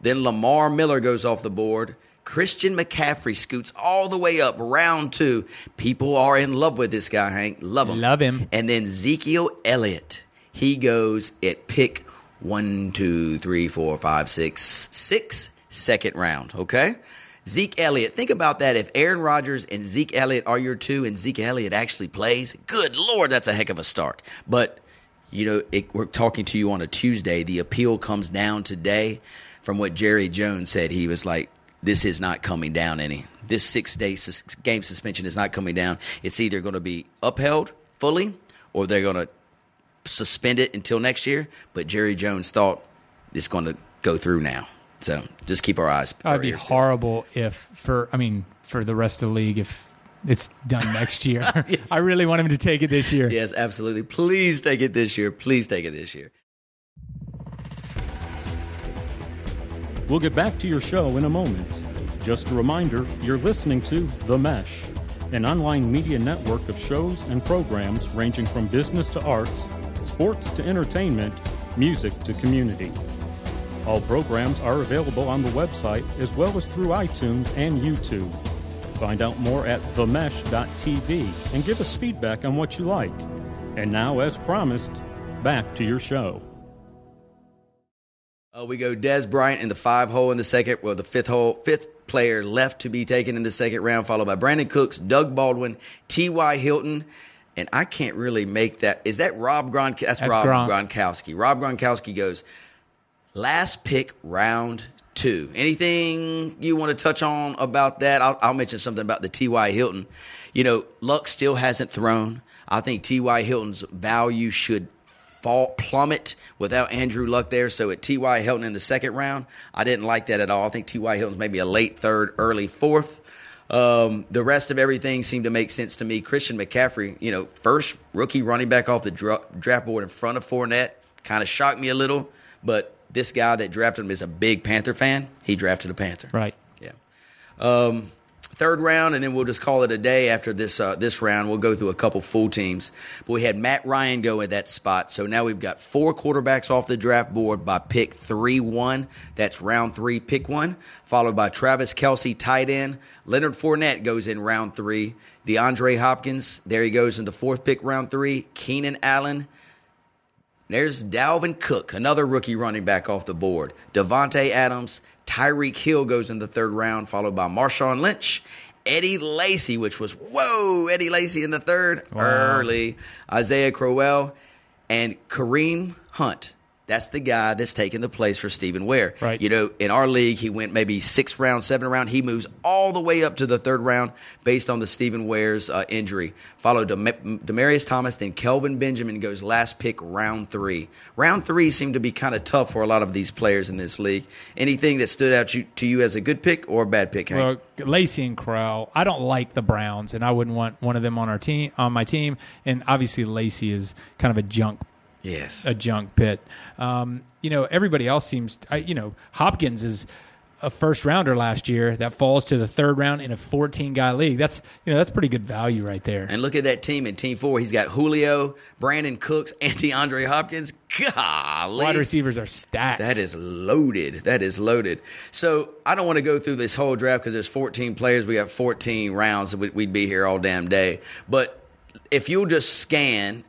Then Lamar Miller goes off the board. Christian McCaffrey scoots all the way up, round two. People are in love with this guy, Hank. Love him.
Love him.
And then Ezekiel Elliott. He goes at pick one, two, three, four, five, six, six, second round. Okay? Zeke Elliott. Think about that. If Aaron Rodgers and Zeke Elliott are your two and Zeke Elliott actually plays, good Lord, that's a heck of a start. But, you know, it, we're talking to you on a Tuesday. The appeal comes down today from what Jerry Jones said. He was like, this is not coming down any. This six day sus- game suspension is not coming down. It's either going to be upheld fully or they're going to suspend it until next year. But Jerry Jones thought it's going to go through now. So just keep our eyes.
Would be horrible if for I mean for the rest of the league if it's done next year. I really want him to take it this year.
Yes, absolutely. Please take it this year. Please take it this year.
We'll get back to your show in a moment. Just a reminder you're listening to The Mesh, an online media network of shows and programs ranging from business to arts, sports to entertainment, music to community. All programs are available on the website as well as through iTunes and YouTube. Find out more at themesh.tv and give us feedback on what you like. And now, as promised, back to your show.
Uh, we go Dez Bryant in the five hole in the second, well, the fifth hole, fifth player left to be taken in the second round, followed by Brandin Cooks, Doug Baldwin, T.Y. Hilton, and I can't really make that. Is that Rob Gronk? That's,
That's
Rob
Gronk.
Gronkowski. Rob Gronkowski goes last pick, round two. Anything you want to touch on about that? I'll, I'll mention something about the T.Y. Hilton. You know, Luck still hasn't thrown. I think T.Y. Hilton's value should fall plummet without Andrew Luck there. So at T.Y. Hilton in the second round, I didn't like that at all. I think T.Y. Hilton's maybe a late third, early fourth. Um, the rest of everything seemed to make sense to me. Christian McCaffrey, you know, first rookie running back off the dra- draft board in front of Fournette, kind of shocked me a little. But this guy that drafted him is a big Panther fan. He drafted a Panther.
Right.
Yeah. Um, third round, and then we'll just call it a day after this uh, this round. We'll go through a couple full teams. But we had Matt Ryan go at that spot. So now we've got four quarterbacks off the draft board by pick 3 1. That's round three, pick one. Followed by Travis Kelce, tight end. Leonard Fournette goes in round three. DeAndre Hopkins, there he goes in the fourth pick, round three. Keenan Allen, there's Dalvin Cook, another rookie running back off the board. Davante Adams, Tyreek Hill goes in the third round, followed by Marshawn Lynch, Eddie Lacy, which was whoa, Eddie Lacy in the third,
Wow.
early. Isaiah Crowell and Kareem Hunt. That's the guy that's taking the place for Stephen Ware.
Right.
You know, in our league, he went maybe six round, seven round. He moves all the way up to the third round based on the Stephen Ware's uh, injury. Followed Dem- Demaryius Thomas, then Kelvin Benjamin goes last pick round three. Round three seemed to be kind of tough for a lot of these players in this league. Anything that stood out you, to you as a good pick or a bad pick, Hank?
Well, Lacy and Crowell. I don't like the Browns, and I wouldn't want one of them on our team on my team. And obviously, Lacy is kind of a junk
yes.
a junk pit. Um, you know, everybody else seems. I, you know, Hopkins is a first rounder last year that falls to the third round in a 14 guy league. That's you know that's pretty good value right there.
And look at that team in Team Four. He's got Julio, Brandin Cooks, and DeAndre Hopkins. Golly.
Wide receivers are stacked.
That is loaded. That is loaded. So I don't want to go through this whole draft because there's 14 players. We got 14 rounds. We- we'd be here all damn day. But if you'll just scan,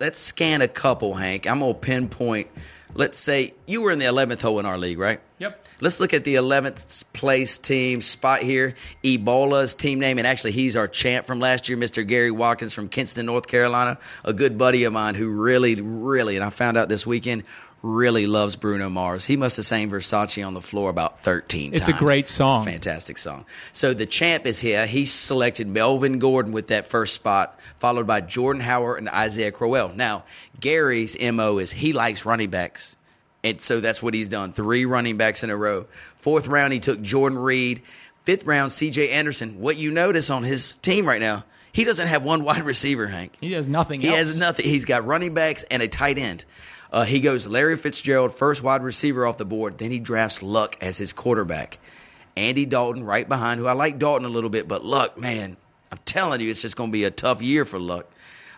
let's scan a couple, Hank. I'm gonna pinpoint. Let's say you were in the 11th hole in our league, right?
Yep.
Let's look at the 11th place team spot here. Ebola's team name, and actually, he's our champ from last year, Mr. Gary Watkins from Kinston, North Carolina, a good buddy of mine who really, really, and I found out this weekend, really loves Bruno Mars. He must have sang Versace on the floor about 13
It's a great song.
It's a fantastic song. So the champ is here. He selected Melvin Gordon with that first spot, followed by Jordan Howard and Isaiah Crowell. Now, Gary's MO is he likes running backs. And so that's what he's done. Three running backs in a row. Fourth round, he took Jordan Reed. Fifth round, CJ Anderson. What you notice on his team right now, he doesn't have one wide receiver, Hank.
he has nothing.
He
else.
has nothing. He's got running backs and a tight end. Uh, he goes Larry Fitzgerald, first wide receiver off the board. Then he drafts Luck as his quarterback. Andy Dalton right behind, who I like Dalton a little bit, but Luck, man, I'm telling you, it's just going to be a tough year for Luck.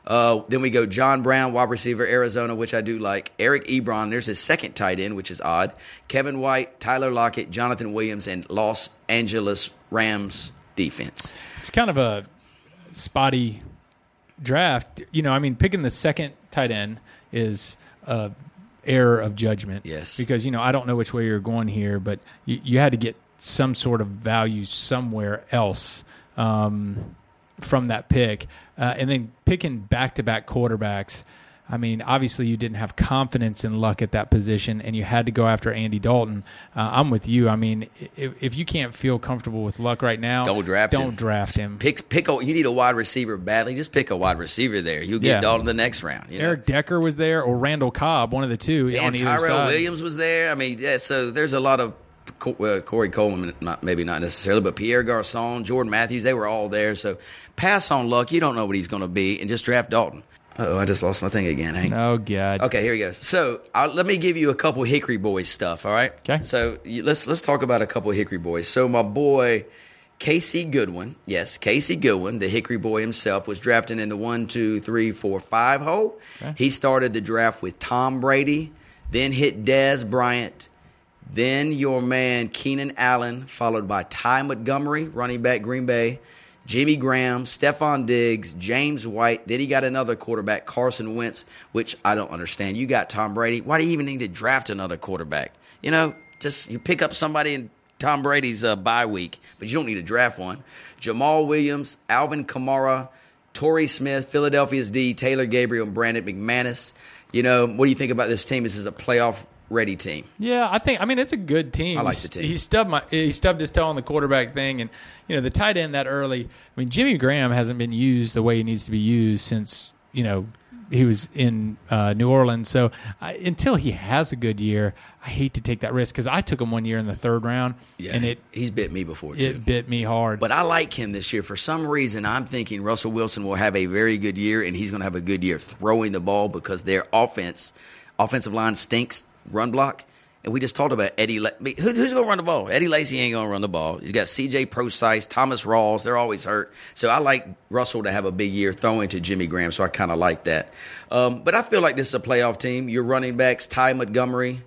Uh, then we go John Brown, wide receiver, Arizona, which I do like. Eric Ebron, there's his second tight end, which is odd. Kevin White, Tyler Lockett, Jonathan Williams, and Los Angeles Rams defense.
It's kind of a spotty draft. You know, I mean, picking the second tight end is a error of judgment.
Yes.
because you know I don't know which way you're going here, but you, you had to get some sort of value somewhere else um, from that pick, uh, and then picking back-to-back quarterbacks. I mean, obviously, you didn't have confidence in luck at that position, and you had to go after Andy Dalton. Uh, I'm with you. I mean, if, if you can't feel comfortable with luck right now,
Don't draft
don't
him.
draft him.
Pick, pick a, you need a wide receiver badly. Just pick a wide receiver there. You'll get
Yeah.
Dalton the next round. You know?
Eric Decker was there, or Randall Cobb, one of the two on
and Tyrell
side.
Williams was there. I mean, yeah. So there's a lot of uh, Corey Coleman, not, maybe not necessarily, but Pierre Garcon, Jordan Matthews, they were all there. So pass on luck. You don't know what he's going to be, and just draft Dalton. Oh, I just lost my thing again. Hank.
Oh God.
Okay, here he goes. So uh, let me give you a couple Hickory Boys stuff. All right.
Okay.
So you, let's let's talk about a couple Hickory Boys. So my boy Casey Goodwin, yes, Casey Goodwin, the Hickory boy himself, was drafted in the one, two, three, four, five hole. He started the draft with Tom Brady, then hit Dez Bryant, then your man Keenan Allen, followed by Ty Montgomery, running back Green Bay, Jimmy Graham, Stefon Diggs, James White. Then he got another quarterback, Carson Wentz, which I don't understand. You got Tom Brady. Why do you even need to draft another quarterback? You know, just you pick up somebody in Tom Brady's uh, bye week, but you don't need to draft one. Jamaal Williams, Alvin Kamara, Torrey Smith, Philadelphia's D, Taylor Gabriel, and Brandon McManus. You know, what do you think about this team? This is a playoff ready team.
Yeah, I think. I mean, it's a good team.
I like the team.
He stubbed my. He stubbed his toe on the quarterback thing, and you know the tight end that early. I mean, Jimmy Graham hasn't been used the way he needs to be used since you know he was in uh, New Orleans. So I, until he has a good year, I hate to take that risk because I took him one year in the third round, and it
he's bit me before too.
it bit me hard.
But I like him this year. For some reason, I'm thinking Russell Wilson will have a very good year, and he's going to have a good year throwing the ball because their offense, offensive line stinks, run block. And we just talked about Eddie. La- who, who's going to run the ball? Eddie Lacy ain't going to run the ball. He's got C.J. Procise, Thomas Rawls. They're always hurt. So I like Russell to have a big year throwing to Jimmy Graham. So I kind of like that. Um, but I feel like this is a playoff team. Your running backs, Ty Montgomery,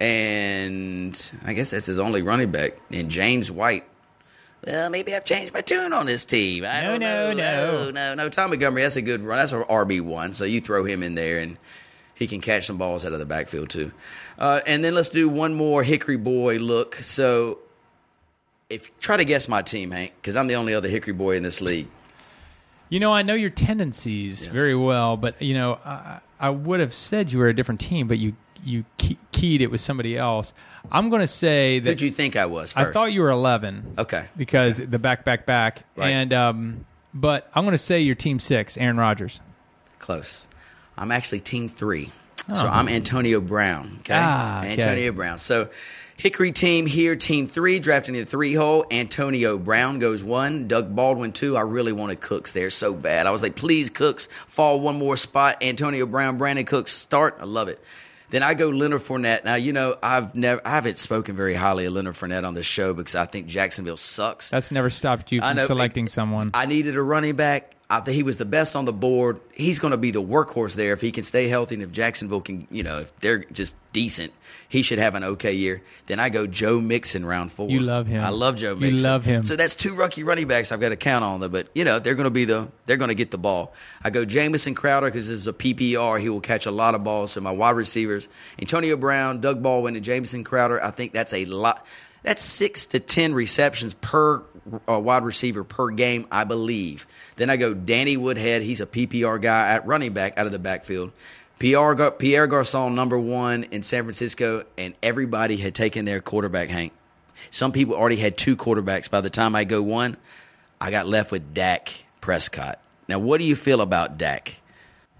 and I guess that's his only running back, and James White. Well, maybe I've changed my tune on this team. I
No,
don't
no,
know.
no.
no, no, no. Tom Montgomery, that's a good run. That's an RB one. So you throw him in there, and he can catch some balls out of the backfield too. Uh, and then let's do one more Hickory boy look. So, if try to guess my team, Hank, because I'm the only other Hickory boy in this league.
You know, I know your tendencies very well, but you know, I, I would have said you were a different team, but you you key- keyed it with somebody else. I'm going to say that
Who'd you think I was?
I thought you were 11.
Okay.
Because the back, back, back,
Right.
and um, but I'm going to say you're team six, Aaron Rodgers.
Close. I'm actually team three. So I'm Antonio Brown. Okay.
Oh. Ah, okay.
Antonio Brown. So Hickory team here, team three, drafting in the three hole. Antonio Brown goes one. Doug Baldwin two. I really wanted Cooks there so bad. I was like, please, Cooks, fall one more spot. Antonio Brown, Brandin Cooks, start. I love it. Then I go Leonard Fournette. Now you know I've never I haven't spoken very highly of Leonard Fournette on this show because I think Jacksonville sucks.
That's never stopped you from
know.
selecting someone.
I needed a running back. I think he was the best on the board. He's going to be the workhorse there if he can stay healthy and if Jacksonville can, you know, if they're just decent, he should have an okay year. Then I go Joe Mixon round four.
You love him.
I love Joe Mixon.
You love him.
So that's two rookie running backs I've got to count on them. But you know they're going to be the they're going to get the ball. I go Jamison Crowder because this is a PPR. He will catch a lot of balls. So my wide receivers, Antonio Brown, Doug Baldwin, and Jamison Crowder. I think that's a lot. That's six to ten receptions per uh, wide receiver per game, I believe. Then I go Danny Woodhead. He's a PPR guy at running back out of the backfield. Pierre, Gar- Pierre Garcon, number one in San Francisco, and everybody had taken their quarterback, Hank. Some people already had two quarterbacks. By the time I go one, I got left with Dak Prescott. Now, what do you feel about Dak?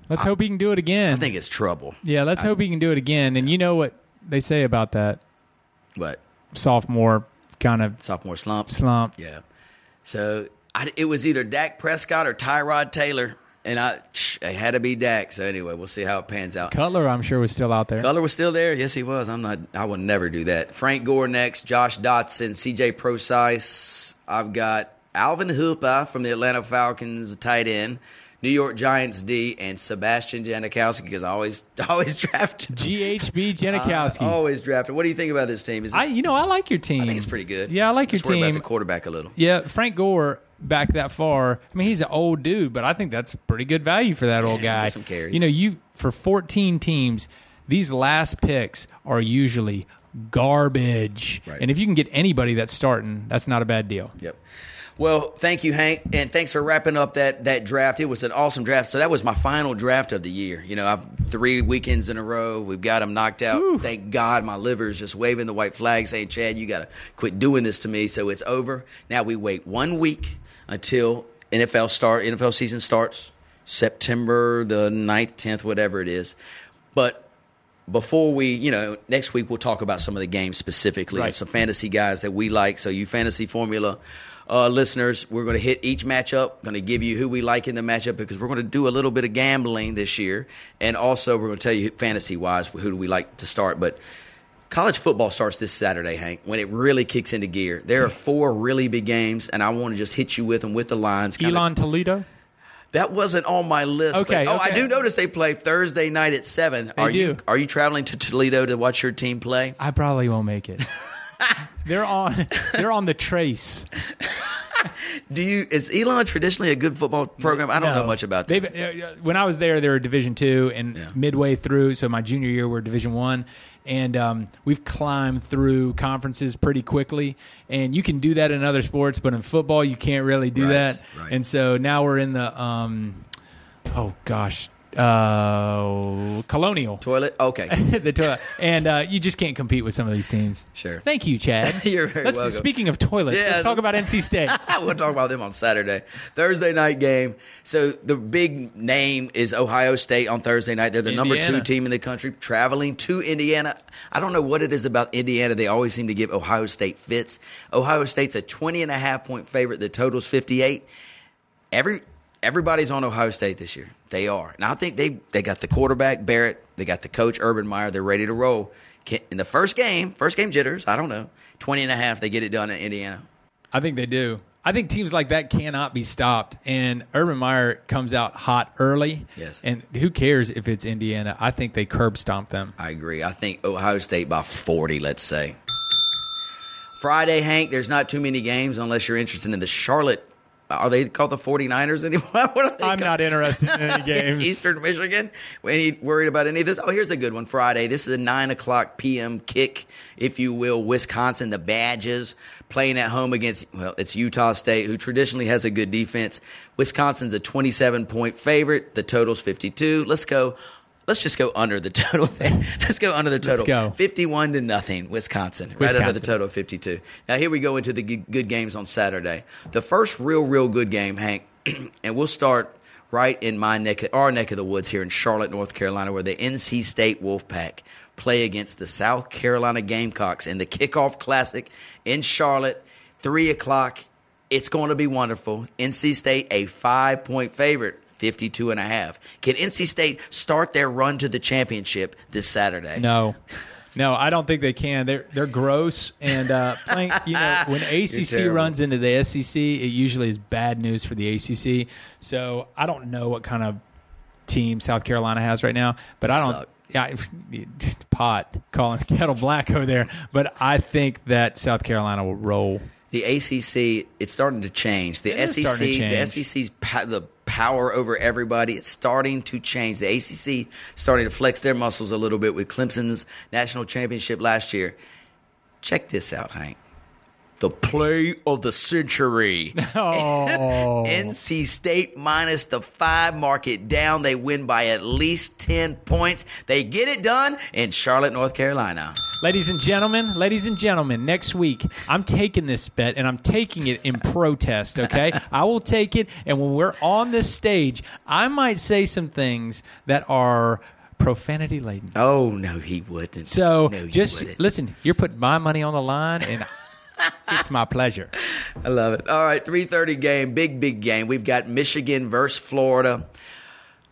let's hope he can do it again.
I think it's trouble.
yeah, let's hope he can do it again. And you know what they say about that
But
sophomore kind of
sophomore slump.
slump.
Yeah. So I, it was either Dak Prescott or Tyrod Taylor, and I it had to be Dak. So anyway, we'll see how it pans out.
Cutler, I'm sure, was still out there.
Cutler was still there. Yes, he was. I'm not. I would never do that. Frank Gore next. Josh Doctson, C.J. Procise. I've got Alvin Hooper from the Atlanta Falcons, tight end. New York Giants D and Sebastian Janikowski because I always always draft.
GHB Janikowski.
I always drafted. What do you think about this team? Is it,
I, you know, I like your team.
I think it's pretty good.
Yeah, I like
Just
your team.
about the quarterback a little.
Yeah, Frank Gore back that far. I mean, he's an old dude, but I think that's pretty good value for that old guy.
some carries.
You know, you for 14 teams, these last picks are usually garbage.
Right.
And if you can get anybody that's starting, that's not a bad deal.
Yep. Well, thank you, Hank, and thanks for wrapping up that that draft. It was an awesome draft. So that was my final draft of the year. You know, I've three weekends in a row. We've got them knocked out. Thank God, my liver is just waving the white flag, saying, "Chad, you got to quit doing this to me." So it's over. Now we wait one week until NFL start. NFL season starts September the 9th, tenth, whatever it is. But before we, you know, next week we'll talk about some of the games specifically and some fantasy guys that we like. So you fantasy formula uh, listeners, we're going to hit each matchup. Going to give you who we like in the matchup because we're going to do a little bit of gambling this year, and also we're going to tell you fantasy wise who do we like to start. But college football starts this Saturday, Hank, when it really kicks into gear. There are four really big games, and I want to just hit you with them with the lines. kinda-
Elon Toledo.
that wasn't on my list.
Okay,
but- oh, I do notice they play Thursday night at seven.
They
are you are you traveling to Toledo to watch your team play?
I probably won't make it. they're on. They're on the trace.
Do you? Is Elon traditionally a good football program? I don't know much about that.
They've, uh, when I was there, they were Division two, and
Yeah.
midway through, so my junior year, we're Division one, and um, we've climbed through conferences pretty quickly. And you can do that in other sports, but in football, you can't really do
Right,
that.
right.
And so now we're in the um, oh gosh, uh, Colonial.
Toilet. Okay.
the toilet, and uh, you just can't compete with some of these teams.
Sure.
Thank you, Chad.
You're very
Let's-
welcome.
Speaking of toilets,
Yeah,
let's talk about NC State.
we'll talk about them on Saturday. Thursday night game. So the big name is Ohio State on Thursday night. They're the number two team in the country, traveling to Indiana. I don't know what it is about Indiana. They always seem to give Ohio State fits. Ohio State's a 20 and a half point favorite. The total's 58. Every everybody's on Ohio State this year. They are. And I think they they got the quarterback Barrett, they got the coach Urban Meyer, they're ready to roll. In the first game, first game jitters, I don't know. 20 and a half, they get it done in Indiana.
I think they do. I think teams like that cannot be stopped. And Urban Meyer comes out hot early.
Yes.
And who cares if it's Indiana? I think they curb stomp them.
I agree. I think Ohio State by 40, let's say. Friday, Hank, there's not too many games unless you're interested in the Charlotte. Are they called the 49ers anymore? What are they
I'm
called?
not interested in any games.
Eastern Michigan. Any worried about any of this? Oh, here's a good one. Friday. This is a nine o'clock p.m. kick, if you will. Wisconsin, the Badgers playing at home against well, it's Utah State, who traditionally has a good defense. Wisconsin's a 27 point favorite. The total's 52. Let's go. Let's just go under the total. Let's go under the total.
go.
Fifty-one to nothing, Wisconsin. Right under the total of fifty-two. Now here we go into the g- good games on Saturday. The first real, real good game, Hank, and we'll start right in my neck, our neck of the woods here in Charlotte, North Carolina, where the NC State Wolfpack play against the South Carolina Gamecocks in the kickoff classic in Charlotte, three o'clock. It's going to be wonderful. NC State a five point favorite. 52 and a half. Can NC State start their run to the championship this Saturday?
No. No, I don't think they can. They're they're gross and uh, playing. You know, when ACC runs into the SEC, it usually is bad news for the ACC. So I don't know what kind of team South Carolina has right now, but I don't.
Suck.
Yeah, pot calling kettle black over there. But I think that South Carolina will roll.
The ACC, it's starting to change. The
It
SEC,
to
the. SEC's pa- the power over everybody. It's starting to change. The ACC starting to flex their muscles a little bit with Clemson's national championship last year. Check this out, Hank. The play of the century.
Oh,
NC State minus the five, mark it down. They win by at least 10 points. They get it done in Charlotte, North Carolina.
Ladies and gentlemen, ladies and gentlemen, next week I'm taking this bet and I'm taking it in protest, okay? I will take it and when we're on this stage, I might say some things that are profanity laden.
Oh, no, he wouldn't.
So
no,
just
wouldn't.
listen, you're putting my money on the line and it's my pleasure.
I love it. All right, 3:30 game, big big game. We've got Michigan versus Florida.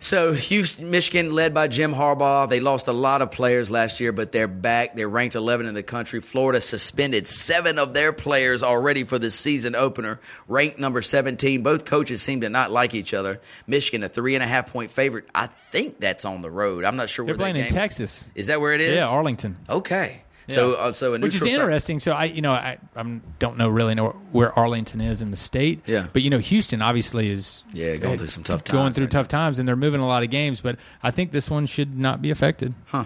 So, Houston, Michigan, led by Jim Harbaugh, they lost a lot of players last year, but they're back. They're ranked 11 in the country. Florida suspended seven of their players already for the season opener, ranked number 17. Both coaches seem to not like each other. Michigan, a three and a half point favorite. I think that's on the road. I'm not sure
They're playing in
game is.
Texas.
Is that where it is?
Yeah, Arlington.
Okay. So, uh, so a
which is interesting. So I, you know, I I'm, don't know really know where Arlington is in the state.
Yeah.
But you know, Houston obviously is
Yeah, going through some tough times.
going through
right
tough times, and they're moving a lot of games. But I think this one should not be affected.
Huh.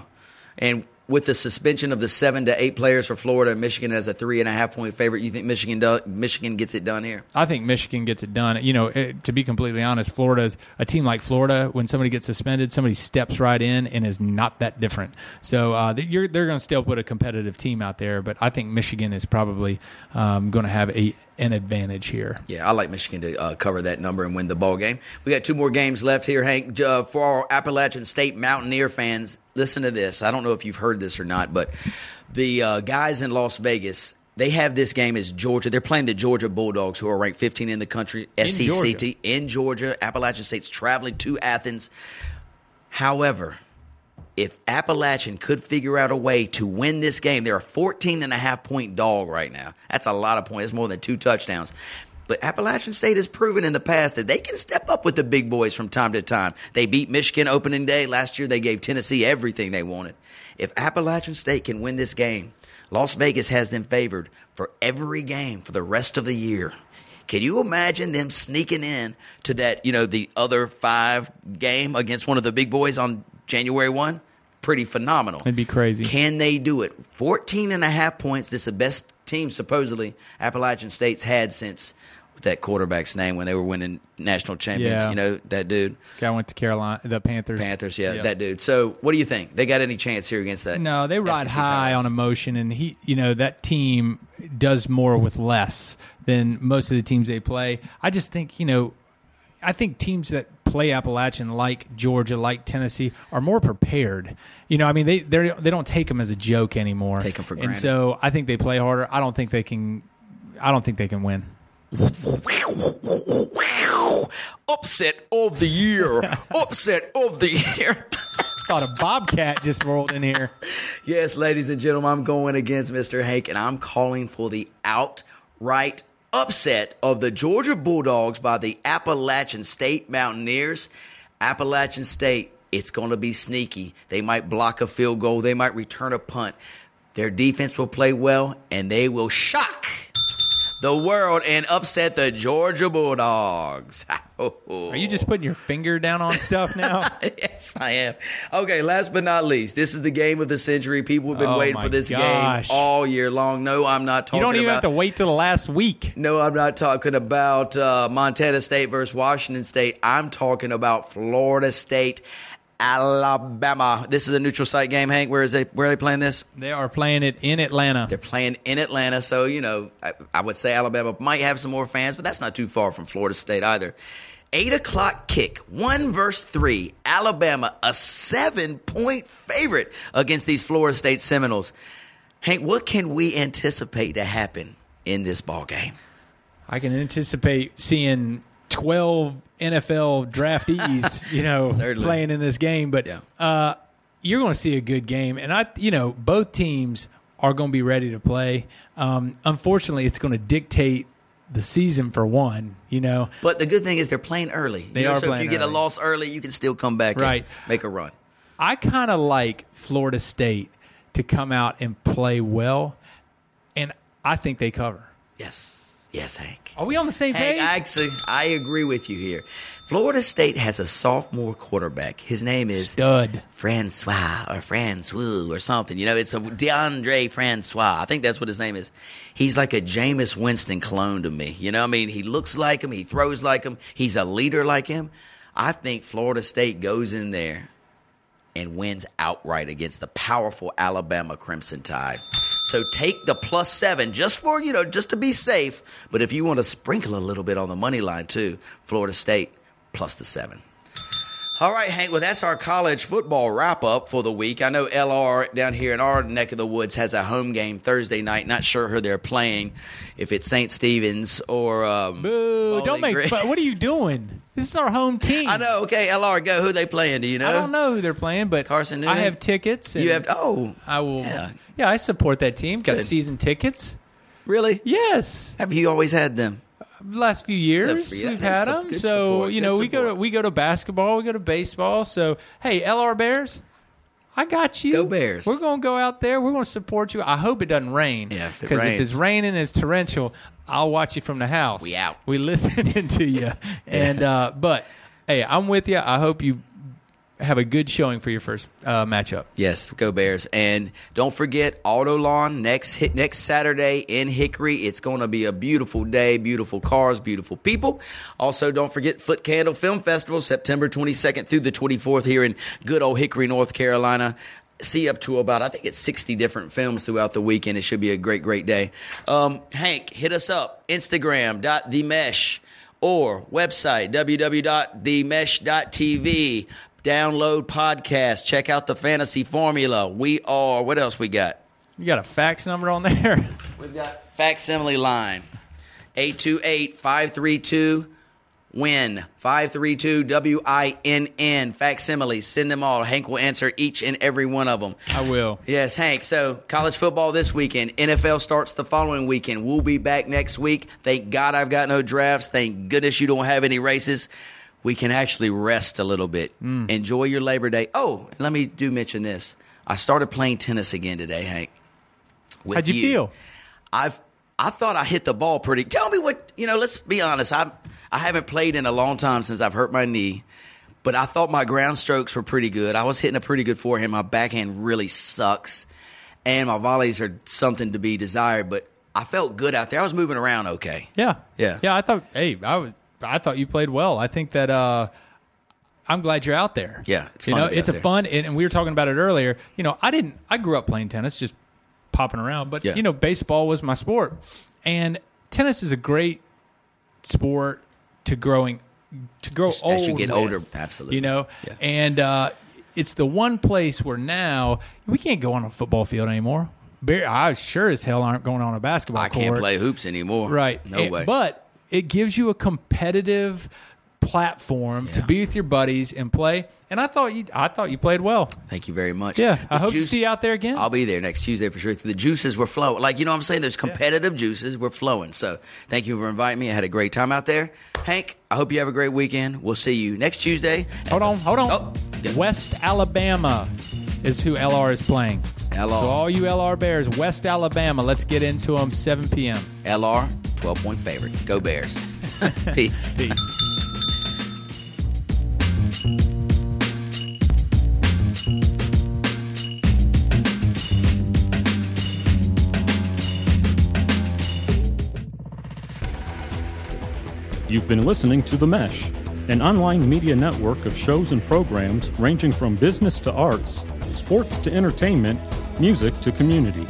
And with the suspension of the seven to eight players for Florida, and Michigan as a three and a half point favorite, you think Michigan do, Michigan gets it done here?
I think Michigan gets it done. You know, it, to be completely honest, Florida's a team like Florida. When somebody gets suspended, somebody steps right in and is not that different. So uh, they're going to still put a competitive team out there, but I think Michigan is probably um, going to have a an advantage here.
Yeah, I like Michigan to uh, cover that number and win the ball game. We got two more games left here, Hank. Uh, for our Appalachian State Mountaineer fans, listen to this. I don't know if you've heard this or not, but the uh, guys in Las Vegas. They have this game as Georgia. They're playing the Georgia Bulldogs, who are ranked 15 in the country. SEC
Georgia.
in Georgia. Appalachian State's traveling to Athens. However, if Appalachian could figure out a way to win this game, they're a 14 and a half point dog right now. That's a lot of points. That's more than two touchdowns. But Appalachian State has proven in the past that they can step up with the big boys from time to time. They beat Michigan opening day. Last year, they gave Tennessee everything they wanted. If Appalachian State can win this game, Las Vegas has them favored for every game for the rest of the year. Can you imagine them sneaking in to that, you know, the other five game against one of the big boys on January 1? Pretty phenomenal.
It'd be crazy.
Can they do it? 14 and a half points. This is the best team, supposedly, Appalachian State's had since that quarterback's name when they were winning national champions.
Yeah.
You know, that dude.
Guy went to Carolina, the Panthers.
Panthers, yeah,
Yep.
that dude. So, what do you think? They got any chance here against that?
No, they ride
SEC
high on emotion, and he, you know, that team does more with less than most of the teams they play. I just think, you know, I think teams that play Appalachian, like Georgia, like Tennessee, are more prepared. You know, I mean, they they they don't take them as a joke anymore.
Take 'em for
and so I think they play harder. I don't think they can. I don't think they can win.
Upset of the year. Upset of the year.
Thought a bobcat just rolled in here.
Yes, ladies and gentlemen, I'm going against Mr. Hank, and I'm calling for the outright upset of the Georgia Bulldogs by the Appalachian State Mountaineers. Appalachian State, it's going to be sneaky. They might block a field goal, they might return a punt. Their defense will play well, and they will shock the world and upset the Georgia Bulldogs.
Are you just putting your finger down on stuff now?
yes, I am. Okay, last but not least, this is the game of the century. People have been
Oh,
waiting for this
gosh.
game all year long. No, I'm not talking
you don't even
about.
have to wait till the last week.
no, I'm not talking about uh, Montana State versus Washington State. I'm talking about Florida State, Alabama. This is a neutral site game, Hank. Where is they? Where are they playing this?
They are playing it in Atlanta.
They're playing in Atlanta, so you know I, I would say Alabama might have some more fans, but that's not too far from Florida State either. Eight o'clock kick, one verse three. Alabama, a seven point favorite against these Florida State Seminoles. Hank, what can we anticipate to happen in this ball game?
I can anticipate seeing 12 NFL draftees, you know,
Certainly.
playing in this game. But
Yeah.
uh, you're going to see a good game, and I, you know, both teams are going to be ready to play. Um, unfortunately, it's going to dictate the season for one. You know,
But the good thing is they're playing early.
They
You know,
are
so
playing
if you get a loss early, you can still come back
Right.
and make a run.
I kind of like Florida State to come out and play well, and I think they cover.
Yes. Yes, Hank.
Are we on the same
Hank,
page?
actually, I agree with you here. Florida State has a sophomore quarterback. His name is
Stud.
Francois or Francois or something. You know, it's a Deondre Francois. I think that's what his name is. He's like a Jameis Winston clone to me. You know, what I mean, he looks like him, he throws like him, he's a leader like him. I think Florida State goes in there and wins outright against the powerful Alabama Crimson Tide. So take the plus seven just for, you know, just to be safe. But if you want to sprinkle a little bit on the money line too, Florida State plus the seven. All right, Hank. Well, that's our college football wrap up for the week. I know LR down here in our neck of the woods has a home game Thursday night. Not sure who they're playing, if it's St. Stephen's or. Um,
Boo! Don't make. What are you doing? This is our home team.
I know. Okay, LR, go. Who they playing? Do you know?
I don't know who they're playing, but
Carson
I have tickets. And
You have. Oh,
I will.
Yeah.
Yeah. I support that team. Got
Good.
season tickets.
really?
Yes,
Have you always had them?
last few years
you.
we've had them. So
support.
you know, we go to we go to basketball, we go to baseball. So hey, LR Bears, I got you.
Go Bears.
We're gonna go out there. We're gonna support you. I hope it doesn't rain.
Yeah,
because if
rains.
it's raining, it's torrential. I'll watch you from the house.
We out.
We listening to you. And uh, but hey, I'm with you. I hope you have a good showing for your first uh, matchup.
Yes, go Bears! And don't forget Auto Lawn next hit next Saturday in Hickory. It's going to be a beautiful day, beautiful cars, beautiful people. Also, don't forget Footcandle Film Festival, September 22nd through the 24th here in good old Hickory, North Carolina. See up to about I think it's 60 different films throughout the weekend. It should be a great, great day. Um, Hank, hit us up Instagram dot the mesh or website www.themesh.tv. Download podcast. Check out the fantasy formula. We are. What else we got?
You got a fax number on there?
We've got facsimile line 828 532 win 532 W I N N facsimile. Send them all. Hank will answer each and every one of them.
I will.
Yes, Hank. So, college football this weekend. NFL starts the following weekend. We'll be back next week. Thank God I've got no drafts. Thank goodness you don't have any races. We can actually rest a little bit.
Mm.
Enjoy your Labor Day. Oh, let me do mention this. I started playing tennis again today, Hank.
How'd you feel?
I've I thought I hit the ball pretty. Tell me what you know. Let's be honest. I I haven't played in a long time since I've hurt my knee, but I thought my ground strokes were pretty good. I was hitting a pretty good forehand. My backhand really sucks, and my volleys are something to be desired. But I felt good out there. I was moving around okay.
Yeah.
Yeah.
Yeah, I thought hey, I was I thought you played well. I think that uh I'm glad you're out there.
Yeah, it's
you
fun
know, it's a
there.
fun and, and we were talking about it earlier. You know, I didn't I grew up playing tennis, just popping around, but
Yeah.
you know, baseball was my sport. And tennis is a great sport to growing to grow
As
old.
you get
with,
older, absolutely.
You know?
Yeah.
And uh it's the one place where now we can't go on a football field anymore. I sure as hell aren't going on a basketball field.
I can't play hoops anymore.
Right.
No
And-
way.
But it gives you a competitive platform to be with your buddies and play. And I thought you I thought you played well.
Thank you very much.
Yeah.
The
I hope to see you out there again.
I'll be there next Tuesday for sure. The juices were flowing. Like, you know what I'm saying? There's competitive juices. We're flowing. So thank you for inviting me. I had a great time out there. Hank, I hope you have a great weekend. We'll see you next Tuesday.
hold on, hold on.
Oh, yeah.
West Alabama is who LR is playing.
LR.
So all you LR Bears, West Alabama, let's get into them 7 p.m.
LR, 12 point favorite. Go Bears. Peace.
Peace.
You've been listening to The Mesh, an online media network of shows and programs ranging from business to arts, sports to entertainment, music to community.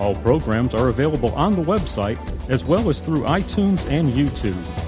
All programs are available on the website as well as through iTunes and YouTube.